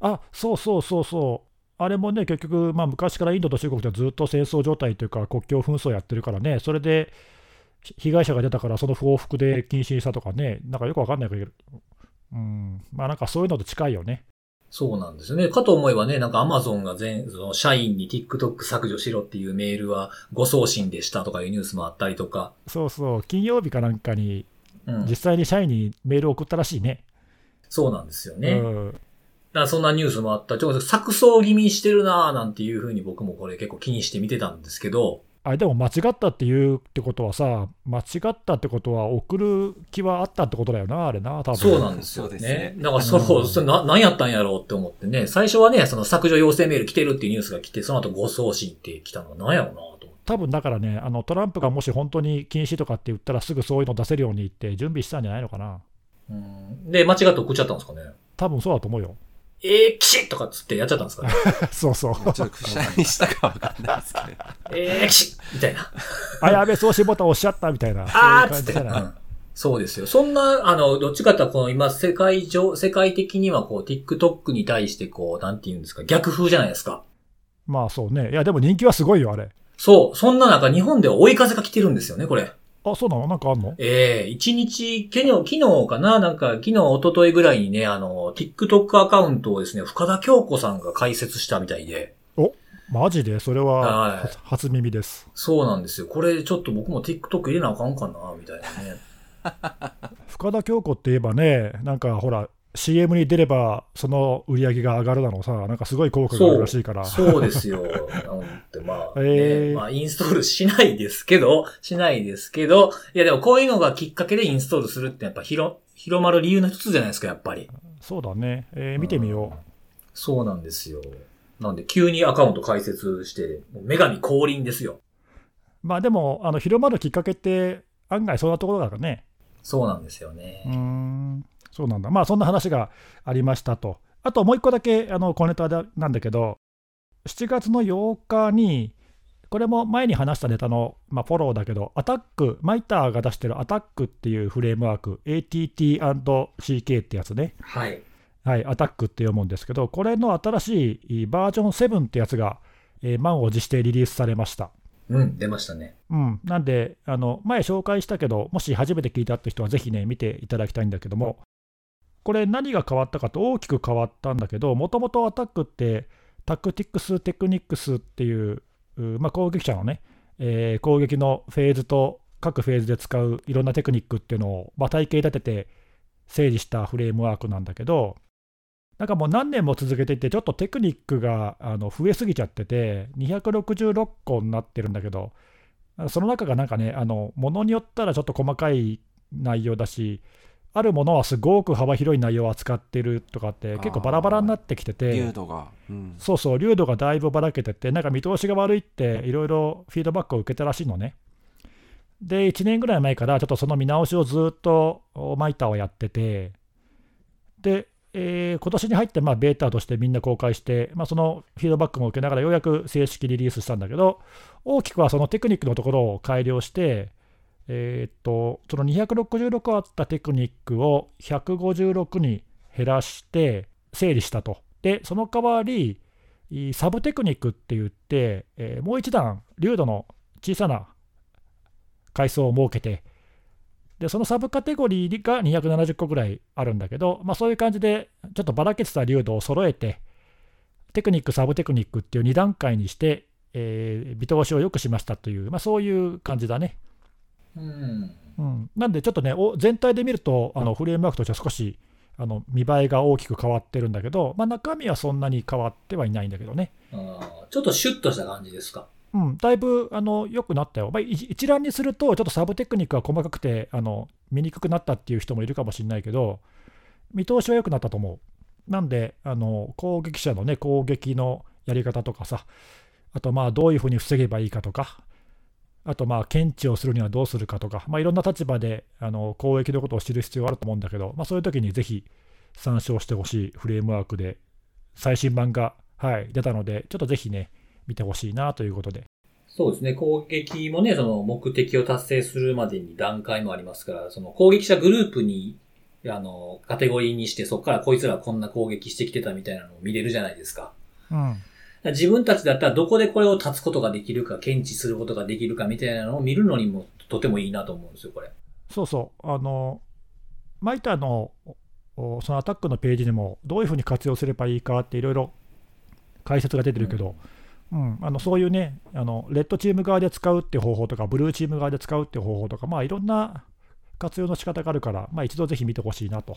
あそうそうそうそう、あれもね、結局、まあ、昔からインドと中国でずっと戦争状態というか、国境紛争やってるからね、それでひ被害者が出たから、その報復で禁止にしたとかね、なんかよくわかんないけど、うん、まあなんかそういうのと近いよね。そうなんですよね。かと思えばね、なんか Amazon が全、その社員に TikTok 削除しろっていうメールは誤送信でしたとかいうニュースもあったりとか。そうそう、金曜日かなんかに、うん実。際に社員にメールを送ったらしいね。そうなんですよね。だうん、からそんなニュースもあった。ちょっと錯綜気味してるなぁなんていうふうに僕もこれ結構気にして見てたんですけど、あれでも間違ったっていうってことはさ、間違ったってことは、送る気はあったってことだよな、あれな、多分そうなんですよそうですねね。だからそう、うんそれな、何やったんやろうって思ってね、最初はね、その削除要請メール来てるっていうニュースが来て、その後誤送信って来たのは何やろうなと思って。多分だからね、あのトランプがもし本当に禁止とかって言ったら、すぐそういうの出せるようにって準備したんじゃないのかな。うんで、間違って送っちゃったんですかね。多分そうだと思うよ。えー、キシッとかっつってやっちゃったんですか？ね。[laughs] そうそう。ちょっとくしゃみしたかわかんないですけど。えー、キシッみたいな。あ、やべえ、送信ボタン押しちゃったみたいな。あーっつって。そうですよ。そんな、あの、どっちかっていうとこの今、世界上、世界的にはこう、TikTok に対してこう、なんて言うんですか、逆風じゃないですか。まあそうね。いや、でも人気はすごいよ、あれ。そう。そんな中、日本では追い風が来てるんですよね、これ。あ、そうなの？なんかあんの？ええ一日、昨日、昨日かな？なんか、昨日、一昨日ぐらいにね、あの、TikTok アカウントをですね、深田京子さんが開設したみたいで。マジで？それははい初初耳です。そうなんですよ。これ、ちょっと僕も TikTok 入れなあかんかな？みたいなね。[laughs] 深田恭子って言えばね、なんかほら、CM に出れば、その売り上げが上がるだのさ、なんかすごい効果があるらしいから。そうですよ。[laughs] なんてまあ、ねえーまあ、インストールしないですけど、しないですけど、いやでもこういうのがきっかけでインストールするってやっぱ広、広まる理由の一つじゃないですか、やっぱり。そうだね、えー見てみよそうなんですよ。なんで急にアカウント開設して、女神降臨ですよ。う。まあでも、あの広まるきっかけって、案外そんなところだからね。そうなんですよね。うーん、そうなんだ。まあそんな話がありましたと。あともう一個だけ、あの小ネタだなんだけど、7月の8日に、これも前に話したネタの、まあ、フォローだけど、アタック、マイターが出してるアタックっていうフレームワーク、ATT&CK ってやつね。はい。はい、アタックって読むんですけど、これの新しいバージョン7ってやつが、えー満を持してリリースされました。うん、出ましたね。うん、なんであの、前紹介したけど、もし初めて聞いたって人はぜひね、見ていただきたいんだけども、これ、何が変わったかと大きく変わったんだけど、もともとアタックって、タクティクス・テクニックスっていう、まあ、攻撃者のね、えー攻撃のフェーズと各フェーズで使ういろんなテクニックっていうのを、まあ、体系立てて整理したフレームワークなんだけど、なんかもう何年も続けていて、ちょっとテクニックがあの増えすぎちゃってて、266個になってるんだけど、その中がなんかね、あのものによったらちょっと細かい内容だし、あるものはすごく幅広い内容を扱ってるとかって、結構バラバラになってきてて、流度が、うん、そうそう、流度がだいぶばらけてて、なんか見通しが悪いって、いろいろフィードバックを受けたらしいのね。で、1年ぐらい前から、ちょっとその見直しをずっとおマイターをやってて、で、えー今年に入ってまあベータとしてみんな公開して、まあ、そのフィードバックも受けながら、ようやく正式リリースしたんだけど、大きくはそのテクニックのところを改良して、えーっとその266あったテクニックを156に減らして整理したと。で、その代わり、サブテクニックって言って、えーもう一段、流度の小さな階層を設けて、でそのサブカテゴリーが270個ぐらいあるんだけど、まあ、そういう感じで、ちょっとばらけてた流度を揃えて、テクニック、サブテクニックっていう2段階にして、えー見通しを良くしましたという、まあ、そういう感じだね。うん。うん、なんでちょっとね、お全体で見ると、あのフレームワークとしては少しあの見栄えが大きく変わってるんだけど、まあ、中身はそんなに変わってはいないんだけどね。あーちょっとシュッとした感じですか？うん、だいぶあの良くなったよ、まあ、い一覧にすると、ちょっとサブテクニックが細かくてあの見にくくなったっていう人もいるかもしれないけど、見通しは良くなったと思う。なんで、あの攻撃者の、ね、攻撃のやり方とかさ、あとまあどういうふうに防げばいいかとか、あとまあ検知をするにはどうするかとか、まあ、いろんな立場であの攻撃のことを知る必要があると思うんだけど、まあ、そういう時にぜひ参照してほしいフレームワークで、最新版が、はい、出たので、ちょっとぜひね、見てほしいなということで。そうですね。攻撃もね、その目的を達成するまでに段階もありますから、その攻撃者グループに、あの、カテゴリーにして、そこからこいつらこんな攻撃してきてたみたいなのを見れるじゃないですか。うん自分たちだったらどこでこれを立つことができるか、検知することができるかみたいなのを見るのにもとてもいいなと思うんですよ、これ。そうそう、あの、マイターのおそのアタックのページにも、どういうふうに活用すればいいかっていろいろ解説が出てるけど、うんあのそういうねあの、レッドチーム側で使うって方法とか、ブルーチーム側で使うって方法とか、まあ、いろんな活用の仕方があるから、まあ、一度ぜひ見てほしいなと。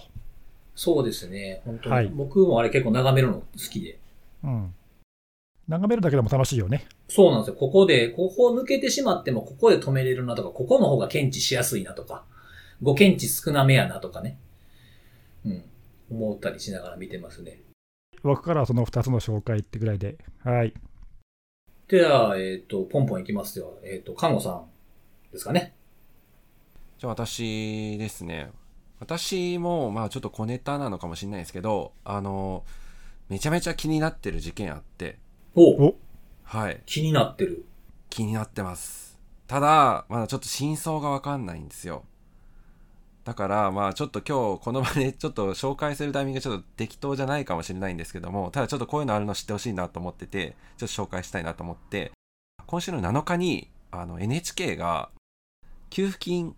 そうですね。本当に。はい僕もあれ結構眺めるの好きで。うん、眺めるだけでも楽しいよね。そうなんですよ。ここで、ここを抜けてしまっても、ここで止めれるなとか、ここの方が検知しやすいなとか、ご検知少なめやなとかね。うん。思ったりしながら見てますね。僕からはその2つの紹介ってぐらいで。はい。では、えっ、と、ポンポンいきますよ。えっ、と、看護さんですかね。じゃあ私ですね私もまあちょっと小ネタなのかもしれないですけどあのめちゃめちゃ気になってる事件あってお。お。はい。気になってる。気になってます。ただまだちょっと真相がわかんないんですよ。だからまあちょっと今日この場で [laughs] ちょっと紹介するタイミングがちょっと適当じゃないかもしれないんですけどもただちょっとこういうのあるの知ってほしいなと思っててちょっと紹介したいなと思って今週の7日にあの NHK が給付金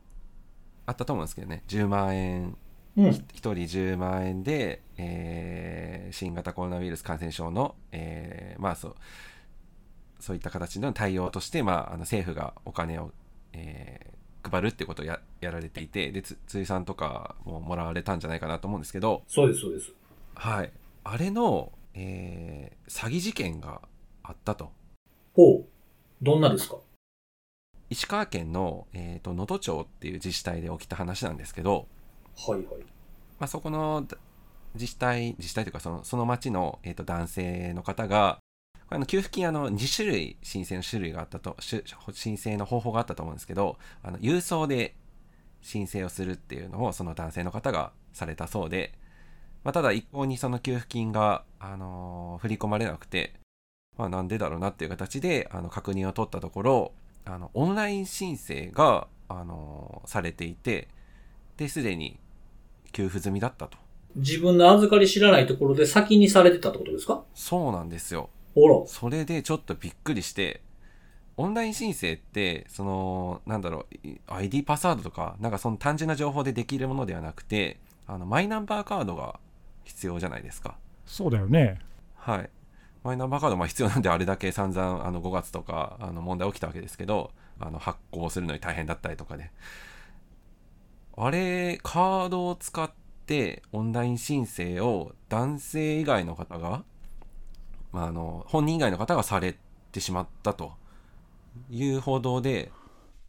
あったと思うんですけどね。10万円うん。1人10万円で、えー新型コロナウイルス感染症の、えーまあそうそういった形の対応として、まあ、あの政府がお金を、えー配るってことをややられていてでつ辻さんとかももらわれたんじゃないかなと思うんですけどそうです、そうです。はいあれの、えー詐欺事件があったとほう。どんなですか？石川県のえーと能登町っていう自治体で起きた話なんですけど、はいはい。まあ、そこの自治体自治体というかそのその町の、えー、と男性の方があの給付金あの2種類申請の種類があったと申請の方法があったと思うんですけどあの郵送で申請をするっていうのをその男性の方がされたそうで、まあ、ただ一向にその給付金が、あのー振り込まれなくて、まあ、なんでだろうなっていう形であの確認を取ったところあのオンライン申請が、あのーされていてですでに給付済みだったと。自分の預かり知らないところで先にされてたってことですか？そうなんですよ。ほら。それでちょっとびっくりしてオンライン申請ってそのなんだろうい ID パスワードとかなんかその単純な情報でできるものではなくてあのマイナンバーカードが必要じゃないですか。そうだよね。はい。マイナンバーカードまあ必要なんであれだけ散々あの5月とかあの問題起きたわけですけどあの発行するのに大変だったりとかであれカードを使ってオンライン申請を男性以外の方が、まあ、あの本人以外の方がされてしまったという報道で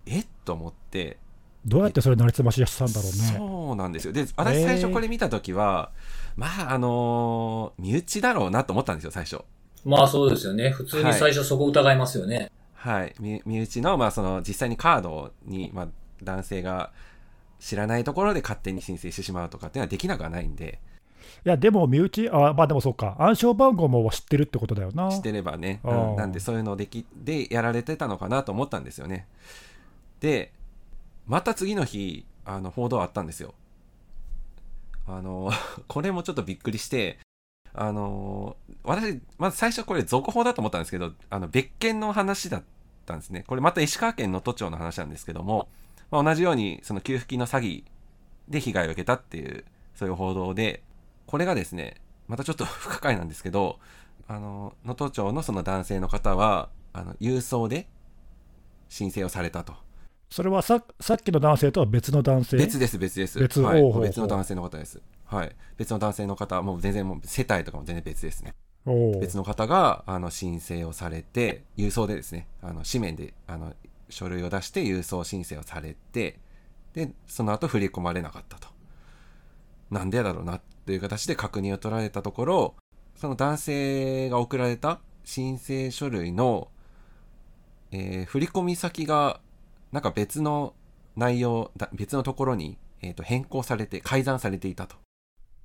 えっと思ってどうやってそれなりすまししたんだろうね。そうなんですよで私最初これ見た時は、まああの身内だろうなと思ったんですよ最初まあそうですよね。普通に最初そこ疑いますよね。はい、身身内の,、まあその実際にカードに、まあ、男性が知らないところで勝手に申請してしまうとかっていうのはできなくはないんで。いや、でも身内、あまあでもそうか、暗証番号も知ってるってことだよな。してればね、うん。なんでそういうのできでやられてたのかなと思ったんですよね。でまた次の日あの報道あったんですよ。あの [laughs] これもちょっとびっくりしてあの私まず最初これ続報だと思ったんですけどあの別件の話だったんですね。これまた石川県能登町の話なんですけども、まあ、同じようにその給付金の詐欺で被害を受けたっていうそういう報道でこれがですねまたちょっと不可解なんですけどあの能登町のその男性の方はあの郵送で申請をされたと。それはささっきの男性とは別の男性？別です別です。別はい。別の男性の方です。はい。別の男性の方もう全然もう世帯とかも全然別ですね。別の方があの申請をされて郵送でですねあの紙面であの書類を出して郵送申請をされてでその後振り込まれなかったと。なんでだろうなっていう形で確認を取られたところその男性が送られた申請書類の、えー振り込み先がなんか別の内容だ別のところに、えーと変更されて改ざんされていたと。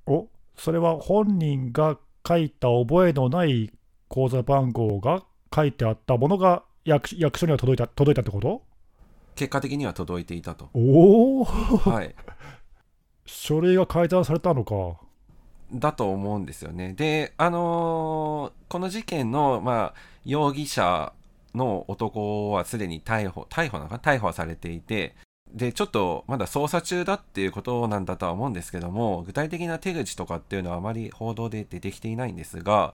おそれは本人が書いた覚えのない口座番号が書いてあったものが役役所には届いた届いたってこと？結果的には届いていたと。おおはい。書類が改ざんされたのか。だと思うんですよね。で、あのーこの事件の、まあ、容疑者の男はすでに逮捕、逮捕なのかな？逮捕はされていて、で、ちょっとまだ捜査中だっていうことなんだとは思うんですけども、具体的な手口とかっていうのはあまり報道で出てきていないんですが、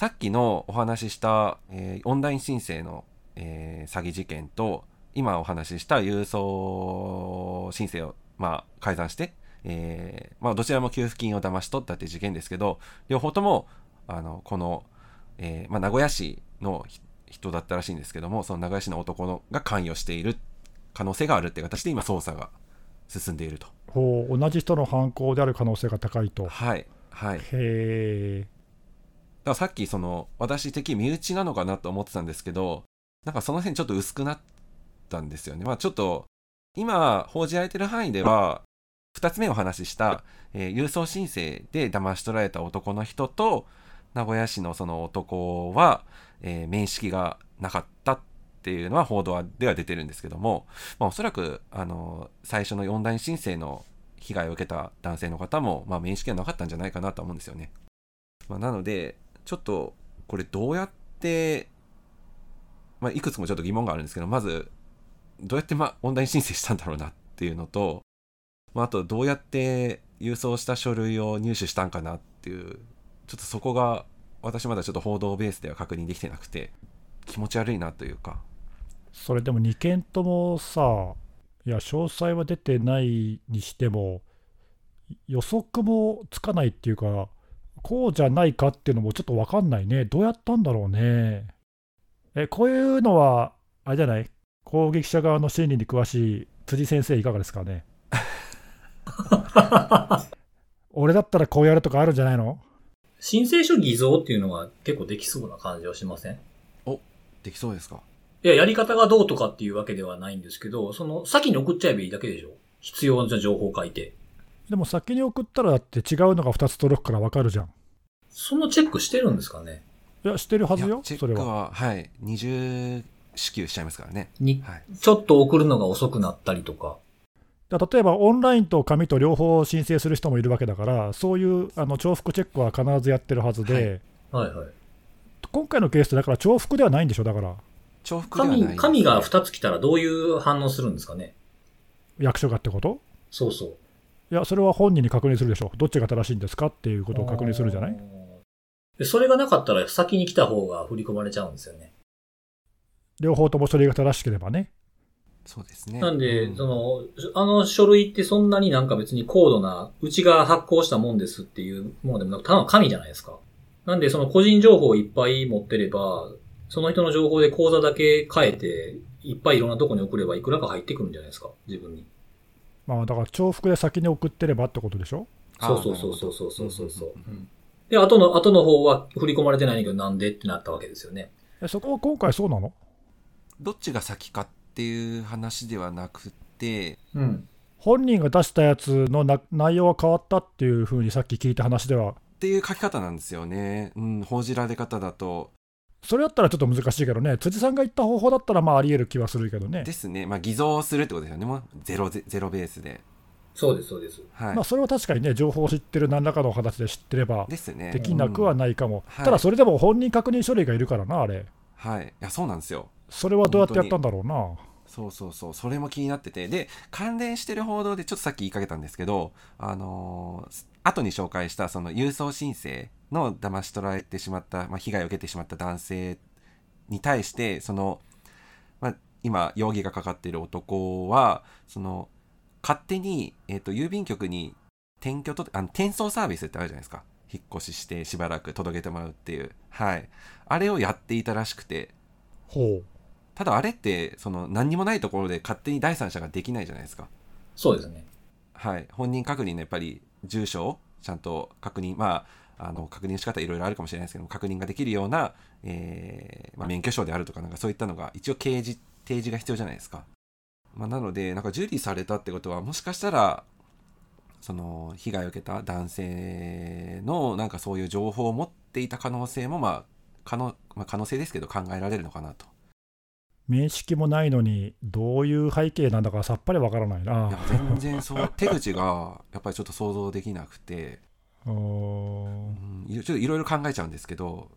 さっきのお話しした、えーオンライン申請の、えー詐欺事件と、今お話しした郵送申請を、まあ、改ざんして、えーまあ、どちらも給付金を騙し取ったっていう事件ですけど両方ともあのこの、えーまあ、名古屋市のひ人だったらしいんですけどもその名古屋市の男のが関与している可能性があるっていう形で今捜査が進んでいると。同じ人の犯行である可能性が高いと。はいはいだか。らさっきその私的身内なのかなと思ってたんですけどなんかその辺ちょっと薄くなったんですよねまあちょっと今報じられてる範囲では2つ目お話しした、えー郵送申請で騙し取られた男の人と名古屋市のその男は、えー面識がなかったっていうのは報道では出てるんですけども、まあ、おそらくあの最初のオンライン申請の被害を受けた男性の方も、まあ、面識がなかったんじゃないかなと思うんですよね。まあ、なのでちょっとこれどうやって、まあ、いくつもちょっと疑問があるんですけどまずどうやって、ま、オンライン申請したんだろうなっていうのと、まあ、あとどうやって郵送した書類を入手したんかなっていうちょっとそこが私まだちょっと報道ベースでは確認できてなくて気持ち悪いなというか。それでも2件ともさ、いや、詳細は出てないにしても、予測もつかないっていうか、こうじゃないかっていうのもちょっと分かんないね。どうやったんだろうね。え、こういうのは、あれじゃない？攻撃者側の心理に詳しい辻先生、いかがですかね？[laughs] 俺だったらこうやるとかあるんじゃないの？申請書偽造っていうのは結構できそうな感じはしません？できそうですか？いや、やり方がどうとかっていうわけではないんですけど、その、先に送っちゃえばいいだけでしょ？必要な情報を書いて。でも先に送ったらだって違うのが2つ届くから分かるじゃん。そのチェックしてるんですかねいや、してるはいずよ、チェックそれは。は、はい、二重支給しちゃいますからね。に、はい。ちょっと送るのが遅くなったりとか。例えばオンラインと紙と両方申請する人もいるわけだから、そういうあの重複チェックは必ずやってるはずで、はいはいはい。今回のケースってだから重複ではないんでしょ、だから、重複ではない紙、紙が2つ来たらどういう反応するんですかね役所がってこと？そうそう。いや、それは本人に確認するでしょ、どっちが正しいんですかっていうことを確認するじゃない？でそれがなかったら先に来た方が振り込まれちゃうんですよね。両方ともそれが正しければね。そうですね。なんで、うんその、あの書類ってそんなになんか別に高度な、うちが発行したもんですっていうものでもなく、ただの紙じゃないですか。なんで、その個人情報をいっぱい持ってれば、その人の情報で口座だけ変えて、いっぱいいろんなとこに送ればいくらか入ってくるんじゃないですか、自分に。まあ、だから重複で先に送ってればってことでしょ？あそうそうそうそうそうそうそう。そううん。で、後の、後の方は振り込まれてないん。だけど、なん。でってなったわけですよね。えそこは今回そうなのどっちが先かっていう話ではなくて、うん。本人が出したやつのな内容が変わったっていうふうにさっき聞いた話では、っていう書き方なん。ですよね。うん、報じられ方だと。それだったらちょっと難しいけどね、辻さんが言った方法だったらまああり得る気はするけどね。ですね。まあ、偽造するってことですよね。もうゼロゼ、ゼロベースで。そうです、そうです。はい。まあ、それは確かにね、情報を知ってる何らかの形で知ってればですね。できなくはないかも、はいただそれでも本人確認書類がいるからな、あれ、はい。いや、そうなんですよ。それはどうやってやったんだろうな、そうそうそう。それも気になってて。で、関連してる報道でちょっとさっき言いかけたんですけど、あのー後に紹介したその郵送申請の騙し取られてしまった、まあ、被害を受けてしまった男性に対して、その、まあ、今、容疑がかかっている男は、その、勝手に、えっ、と、郵便局に転居と、あの、転送サービスってあるじゃないですか。引っ越ししてしばらく届けてもらうっていう。はい。あれをやっていたらしくて、ほう、ただあれってその何にもないところで勝手に第三者ができないじゃないですか。そうですね。はい、本人確認のやっぱり住所をちゃんと確認まああの確認の仕方いろいろあるかもしれないですけど確認ができるような、えーまあ、免許証であるとかなんかそういったのが一応掲示提示が必要じゃないですか。まあ、なのでなんか受理されたってことはもしかしたらその被害を受けた男性のなんかそういう情報を持っていた可能性もまあ可能,、まあ、可能性ですけど考えられるのかなと。面識もないのに、どういう背景なんだかさっぱりわからないいなや。全然そう手口がやっぱりちょっと想像できなくて、ちょっといろいろ考えちゃうんですけど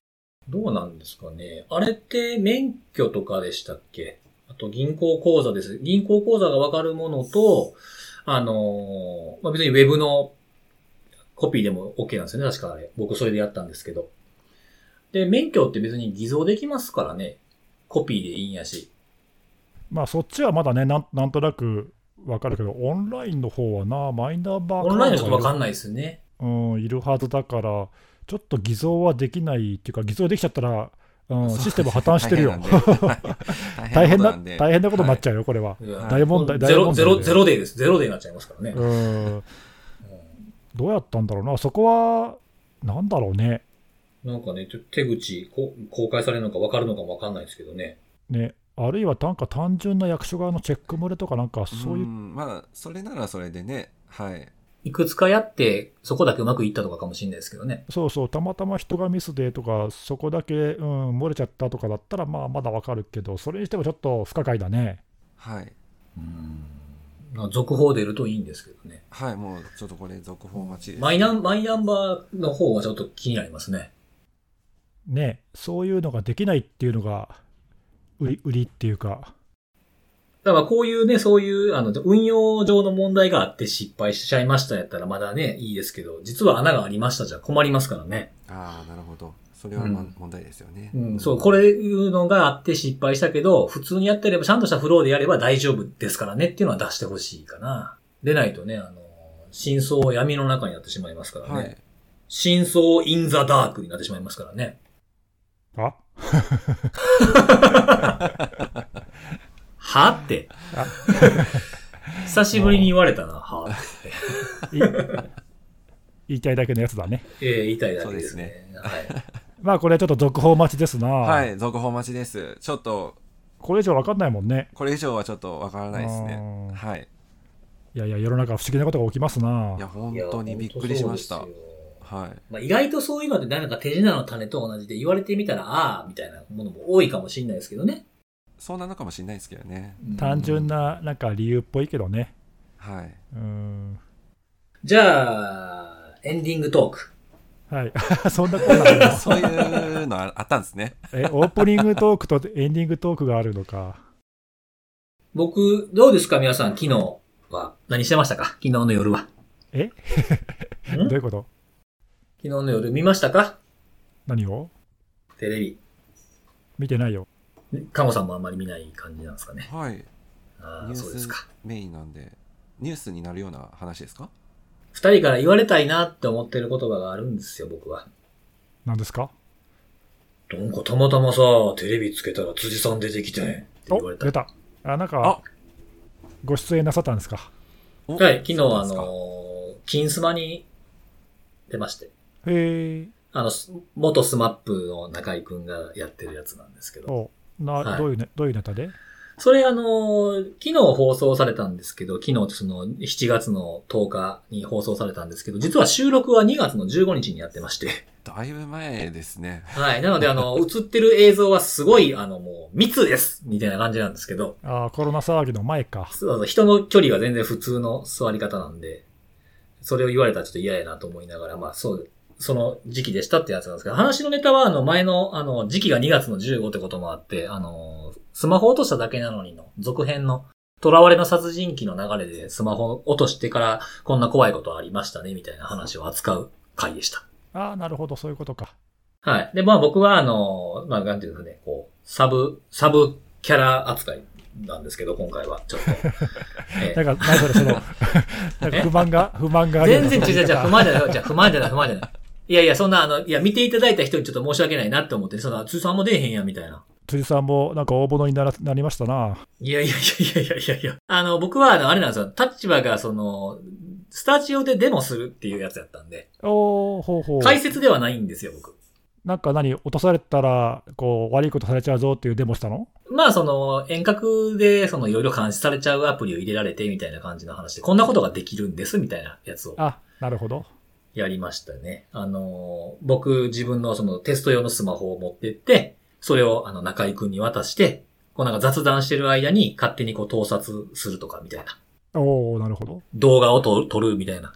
どうなんですかね。あれって免許とかでしたっけ？あと銀行口座です。銀行口座がわかるものと、あのーまあ、別にウェブのコピーでも OK なんですよね。確かあれ。僕それでやったんですけど。で、免許って別に偽造できますからね。コピーでいいんやし。まあそっちはまだねなん、なんとなくわかるけど、オンラインの方はな、マイナンバーオンラインの人わかんんないですね。うん、いるはずだから、ちょっと偽造はできないっていうか、偽造できちゃったら、うん、システム破綻してるよ。[laughs] 大変な、大変なことになっちゃうよ、これは。大問題、大ゼロ、問題でゼロ、ゼロデーです。ゼロデーになっちゃいますからね。うん、どうやったんだろうな、そこは、なんだろうね。なんかね、ちょ手口こ公開されるのか分かるのかも分かんないですけどね。ね、あるいはなんか単純な役所側のチェック漏れとか、なんかそういう、んまあそれならそれでねはいいくつかやって、そこだけうまくいったとかかもしれないですけどね。そうそう、たまたま人がミスでとか、そこだけ、うん、漏れちゃったとかだったら、まあ、まだわかるけど、それにしてもちょっと不可解だね。はいうん。続報出るといいんですけどね。はいもうちょっとこれ続報待ちですマイナン、マイナンバーの方はちょっと気になりますね。ね、そういうのができないっていうのが売り、売りっていうか、だからこういうね、そういう、あの、運用上の問題があって失敗しちゃいましたやったらまだね、いいですけど、実は穴がありましたじゃ困りますからね。ああ、なるほど。それは、まうん問題ですよね。うん、そう、これいうのがあって失敗したけど、普通にやってれば、ちゃんとしたフローでやれば大丈夫ですからねっていうのは出してほしいかな。でないとね、あの、真相は闇の中になってしまいますからね。はい。真相インザダークになってしまいますからね。あ？[laughs] [laughs] はって。あ久しぶりに言われたな、はって。い言いたいだけのやつだね。ええ言いたいだけですね。そうはい。まあこれちょっと続報待ちですな。はい、続報待ちです。ちょっと、これ以上わかんないもんね。これ以上はちょっとわからないですね。はい。いやいや、世の中不思議なことが起きますないや、本当にびっくりしましたはい。まあ、意外とそういうのってなんか手品の種と同じで言われてみたら、ああ、みたいなものも多いかもしれないですけどね。そうなのかもしれないですけどね。単純ななんか理由っぽいけどね。はい。うーん。じゃあ、エンディングトーク。はい。[laughs] そんなコーナーあそういうのああったんですね。え、オープニングトークとエンディングトークがあるのか。僕、どうですか皆さん、昨日は。何してましたか？昨日の夜は。え？ん？どういうこと？昨日の夜見ましたか？何を？テレビ。見てないよ。カモさんもあんまり見ない感じなんですかね。はい。ああ、ニュースそうですか。メインなんで、ニュースになるような話ですか？二人から言われたいなって思ってる言葉があるんですよ、僕は。何ですか？なんかたまたまさ、テレビつけたら辻さん出てきてって言われたお出。た。あ、なんか、ご出演なさったんですか？おはい、昨日あのー、金スマに出まして。へえ。あの、す元スマップの中井くんがやってるやつなんですけど。おな、はいどういうね、どういうネタで？それあのー、昨日放送されたんですけど、昨日その7月の10日に放送されたんですけど、実は収録は2月の15日にやってまして。[laughs] だいぶ前ですね。はい。なのであの、映ってる映像はすごい、あのもう、密ですみたいな感じなんですけど、あコロナ騒ぎの前か。そうそう人の距離が全然普通の座り方なんで、それを言われたらちょっと嫌やなと思いながら、まあそう、その時期でしたってやつなんですけど、話のネタはあの前のあの時期が2月の15ってこともあって、あの、スマホ落としただけなのにの続編の囚われの殺人鬼の流れでスマホ落としてからこんな怖いことありましたねみたいな話を扱う回でした。あなるほど、そういうことか。はい。で、まあ僕はあの、まあなんていうんですかね、こう、サブ、サブキャラ扱いなんですけど、今回はちょっと。[laughs] ええなんか、なんそれ、その、[laughs] 不満が、不満が全然違う違う、不満じゃない、じゃ不満じゃない、不満じゃない。いやいや、そんな、あの、いや、見ていただいた人にちょっと申し訳ないなって思って、その、通さんも出えへんや、みたいな。辻さんもなんか大物にならなりましたな。いやいやいやいやいやいやあの、僕は、あの、あれなんですよ、立場が、その、スタジオでデモするっていうやつやったんで、おー、ほうほう。解説ではないんですよ、僕。なんか何、落とされたら、こう、悪いことされちゃうぞっていうデモしたの？まあ、その、遠隔で、その、いろいろ監視されちゃうアプリを入れられて、みたいな感じの話で、こんなことができるんです、みたいなやつをあ、なるほど。やりましたね。あの、僕、自分のそのテスト用のスマホを持ってって、それをあの中井くんに渡して、こうなんか雑談してる間に勝手にこう盗撮するとかみたいな。おー、なるほど。動画を撮撮るみたいな。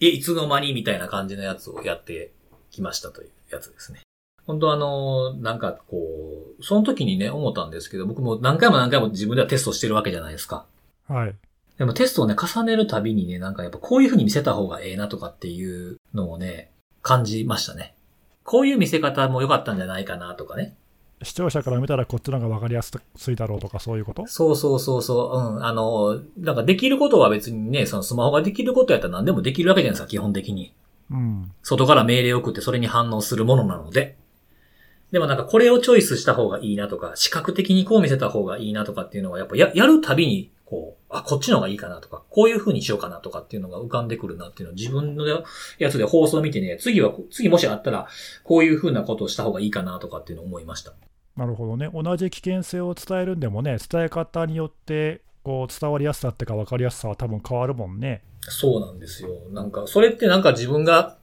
え、いつの間に？みたいな感じのやつをやってきましたというやつですね。本当あの、なんかこう、その時にね、思ったんですけど、僕も何回も何回も自分ではテストしてるわけじゃないですか。はい。でもテストをね、重ねるたびにね、なんかやっぱこういう風に見せた方がええなとかっていうのをね、感じましたね。こういう見せ方も良かったんじゃないかなとかね。視聴者から見たらこっちの方が分かりやすいだろうとかそういうこと？そうそうそうそう、うん。あの、なんかできることは別にね、そのスマホができることやったら何でもできるわけじゃないですか、基本的に。うん。外から命令を送ってそれに反応するものなので。でもなんかこれをチョイスした方がいいなとか、視覚的にこう見せた方がいいなとかっていうのはやっぱややるたびに、こう、あ、こっちの方がいいかなとか、こういう風にしようかなとかっていうのが浮かんでくるなっていうのを自分のやつで放送を見てね、次は、次もしあったら、こういう風なことをした方がいいかなとかっていうのを思いました。なるほどね。同じ危険性を伝えるんでもね、伝え方によって、こう、伝わりやすさっていうか分かりやすさは多分変わるもんね。そうなんですよ。なんか、それってなんか自分が、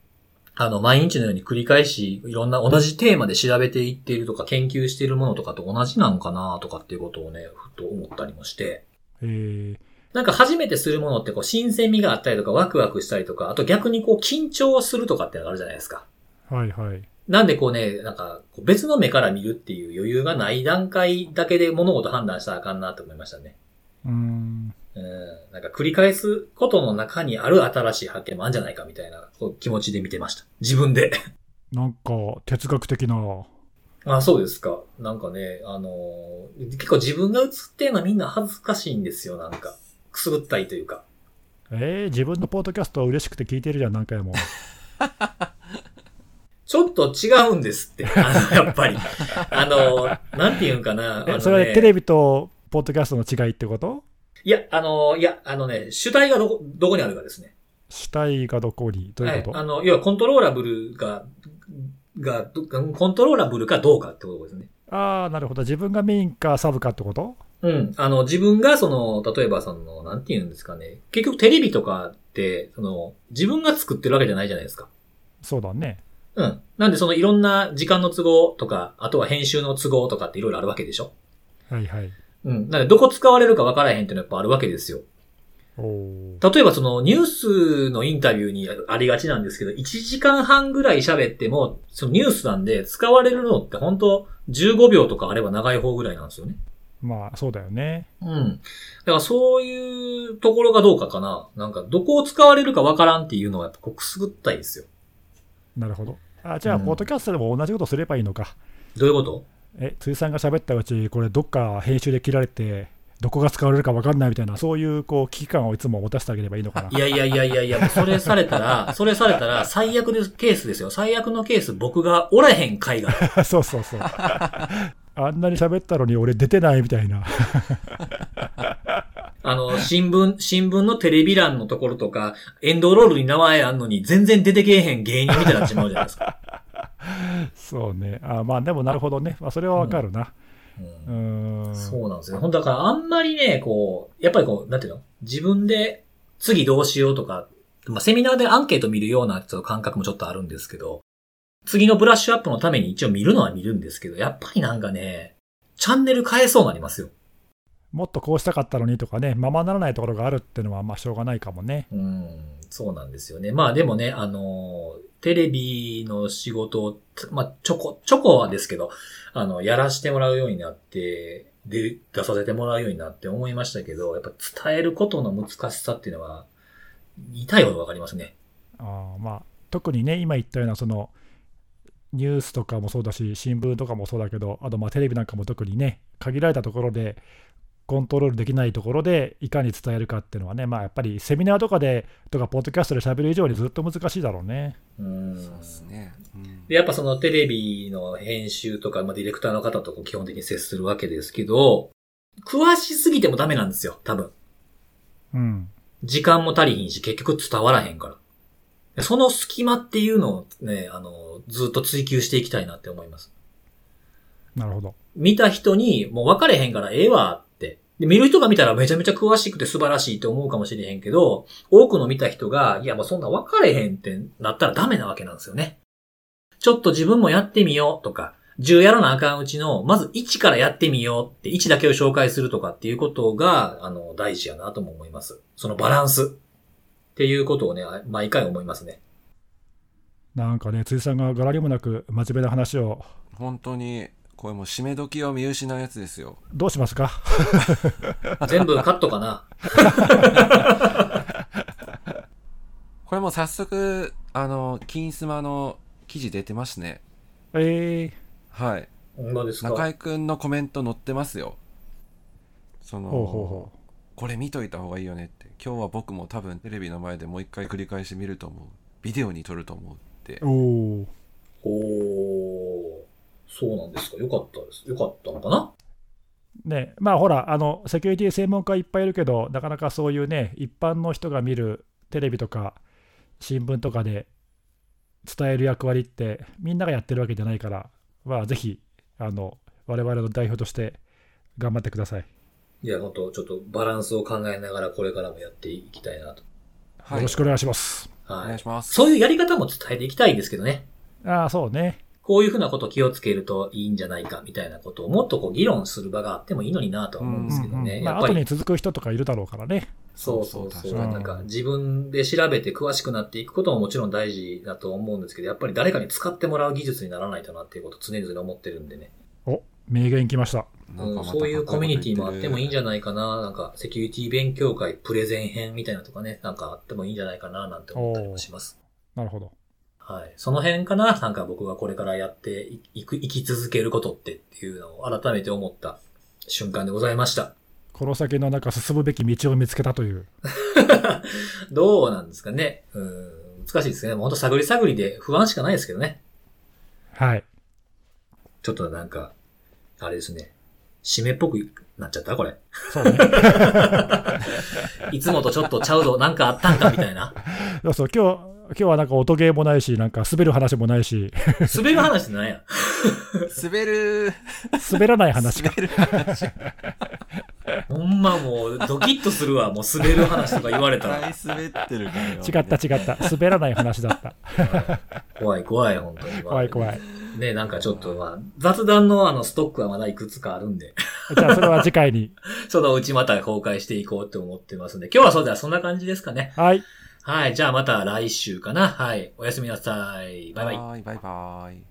あの、毎日のように繰り返し、いろんな同じテーマで調べていっているとか、研究しているものとかと同じなのかなとかっていうことをね、ふと思ったりもして。えー、なんか初めてするものってこう、新鮮味があったりとか、ワクワクしたりとか、あと逆にこう、緊張するとかってのがあるじゃないですか。はいはい。なんでこうね、なんか、別の目から見るっていう余裕がない段階だけで物事判断したらあかんなと思いましたね。うん。うん。なんか繰り返すことの中にある新しい発見もあるんじゃないかみたいなこう気持ちで見てました。自分で。なんか、哲学的な。あ、そうですか。なんかね、あのー結構自分が映ってるのはみんな恥ずかしいんですよ、なんか。くすぐったいというか。えー、自分のポッドキャストは嬉しくて聞いてるじゃん、何回も。[laughs] ちょっと違うんですって。あの、やっぱり。あのーなんていうんかな。ねそれはテレビとポッドキャストの違いってこと？いや、あのーいや、あのね、主体がどこ、どこにあるかですね。主体がどこに？どういうこと、はい。あの、要はコントローラブルが、が、どコントローラブルかどうかってことですね。ああ、なるほど。自分がメインかサブかってこと？うん。あの、自分がその、例えばその、なんて言うんですかね。結局テレビとかって、その、自分が作ってるわけじゃないじゃないですか。そうだね。うん。なんでそのいろんな時間の都合とか、あとは編集の都合とかっていろいろあるわけでしょはいはい。うん。なんでどこ使われるか分からへんっていうのはやっぱあるわけですよ。例えばそのニュースのインタビューにありがちなんですけど、1時間半ぐらい喋っても、そのニュースなんで使われるのって本当15秒とかあれば長い方ぐらいなんですよね。まあ、そうだよね。うん。だからそういうところがどうかかな。なんかどこを使われるかわからんっていうのはやっぱこうくすぐったいですよ。なるほど。あじゃあ、うんポッドキャストでも同じことすればいいのか。どういうこと？え、辻さんが喋ったうち、これどっか編集で切られて、どこが使われるか分かんないみたいな、そういうこう危機感をいつも持たせてあげればいいのかな。いやいやいやいやいや、それされたら、[laughs] それされたら最悪ですケースですよ。最悪のケース僕がおらへん回が。[laughs] そうそうそう。あんなに喋ったのに俺出てないみたいな。[laughs] あの、新聞、新聞のテレビ欄のところとか、エンドロールに名前あんのに全然出てけえへん芸人みたいになっちまうじゃないですか。そうね。あまあでもなるほどね。まあ、それはわかるな。ううん。そうなんですよ。ほんとだからあんまりね、こう、やっぱりこう、なんていうの？自分で次どうしようとか、まあ、セミナーでアンケート見るようなちょっと感覚もちょっとあるんですけど、次のブラッシュアップのために一応見るのは見るんですけど、やっぱりなんかね、チャンネル変えそうになりますよ。もっとこうしたかったのにとかね、ままならないところがあるっていうのは、まあしょうがないかもね。うん、そうなんですよね。まあでもね、あの、テレビの仕事を、まあちょこ、ちょこはですけど、あの、やらしてもらうようになって、で、出させてもらうようになって思いましたけど、やっぱ伝えることの難しさっていうのは、痛いほどわかりますね。あーまあ、特にね、今言ったような、その、ニュースとかもそうだし、新聞とかもそうだけど、あとまあテレビなんかも特にね、限られたところで、コントロールできないところでいかに伝えるかっていうのはね、まあやっぱりセミナーとかで、とか、ポッドキャストで喋る以上にずっと難しいだろうね。うん。そうですね。うんで、やっぱそのテレビの編集とか、まあ、ディレクターの方とこう基本的に接するわけですけど、詳しすぎてもダメなんですよ、多分。うん。時間も足りひんし、結局伝わらへんから。その隙間っていうのをね、あの、ずっと追求していきたいなって思います。なるほど。見た人に、もう分かれへんからええわ。で、見る人が見たらめちゃめちゃ詳しくて素晴らしいって思うかもしれへんけど、多くの見た人が、いやもうそんな分かれへんってなったらダメなわけなんですよね。ちょっと自分もやってみようとか、10やらなあかんうちの、まず1からやってみようって、1だけを紹介するとかっていうことが、あの、大事やなとも思います。そのバランス。っていうことをね、あ毎回思いますね。なんかね、辻さんが柄にもなく真面目な話を、本当にこれもう締め時を見失うやつですよ。どうしますか？[laughs] 全部カットかな？[laughs] これもう早速あの金スマの記事出てますね。えはい。どうですか？中居くんのコメント載ってますよ。そー、のほうほうほこれ見といた方がいいよねって。今日は僕も多分テレビの前でもう一回繰り返し見ると思う。ビデオに撮ると思うって。う。おお。おー、そうなんですか？よかったです。よかったのかな？ね、まあほら、あの、セキュリティ専門家いっぱいいるけど、なかなかそういうね、一般の人が見るテレビとか新聞とかで伝える役割って、みんながやってるわけじゃないから、まあぜひ、あの、我々の代表として頑張ってください。いや、本当ちょっとバランスを考えながらこれからもやっていきたいなと。はいよろしくお願いします。おはい。願いしますそういうやり方も伝えていきたいんですけどね。ああ、そうね。こういうふうなこと気をつけるといいんじゃないかみたいなことをもっとこう議論する場があってもいいのになとは思うんですけどね。うんうんまあ、やっぱり後に続く人とかいるだろうからね。そうそうそう。なんか自分で調べて詳しくなっていくことももちろん大事だと思うんですけど、やっぱり誰かに使ってもらう技術にならないとなっていうことを常々思ってるんでね。お、名言きました。うん、そういうコミュニティもあってもいいんじゃゃないかな。なんか、セキュリティ勉強会プレゼン編みたいなとかね、なんかあってもいいんじゃないかな、なんて思ったりもします。なるほど。はい。その辺かな？なんか僕がこれからやっていいく、生き続けることってっていうのを改めて思った瞬間でございました。この先のなんか進むべき道を見つけたという。[laughs] どうなんですかね？うん。難しいですね。もうほんと探り探りで不安しかないですけどね。はい。ちょっとなんか、あれですね。締めっぽくなっちゃった？これ。そうね。[laughs] いつもとちょっとちゃうぞ、なんかあったんか？みたいな。そうそう、今日、今日はなんか音ゲーもないし、なんか滑る話もないし、滑る話って何や滑る滑らない話か。滑る話ほんまもうドキッとするわ。もう滑る話とか言われたら。滑ってる違った違った。滑らない話だった。怖い怖い、本当に。怖い怖い。ね、なんかちょっとまあ、雑談のあのストックはまだいくつかあるんで、じゃあそれは次回に。[laughs] そのうちまた公開していこうと思ってますんで、今日はそうだ、そんな感じですかね。はい。はい、じゃあまた来週かな。はい、おやすみなさい。バイバイ。バイバイバイ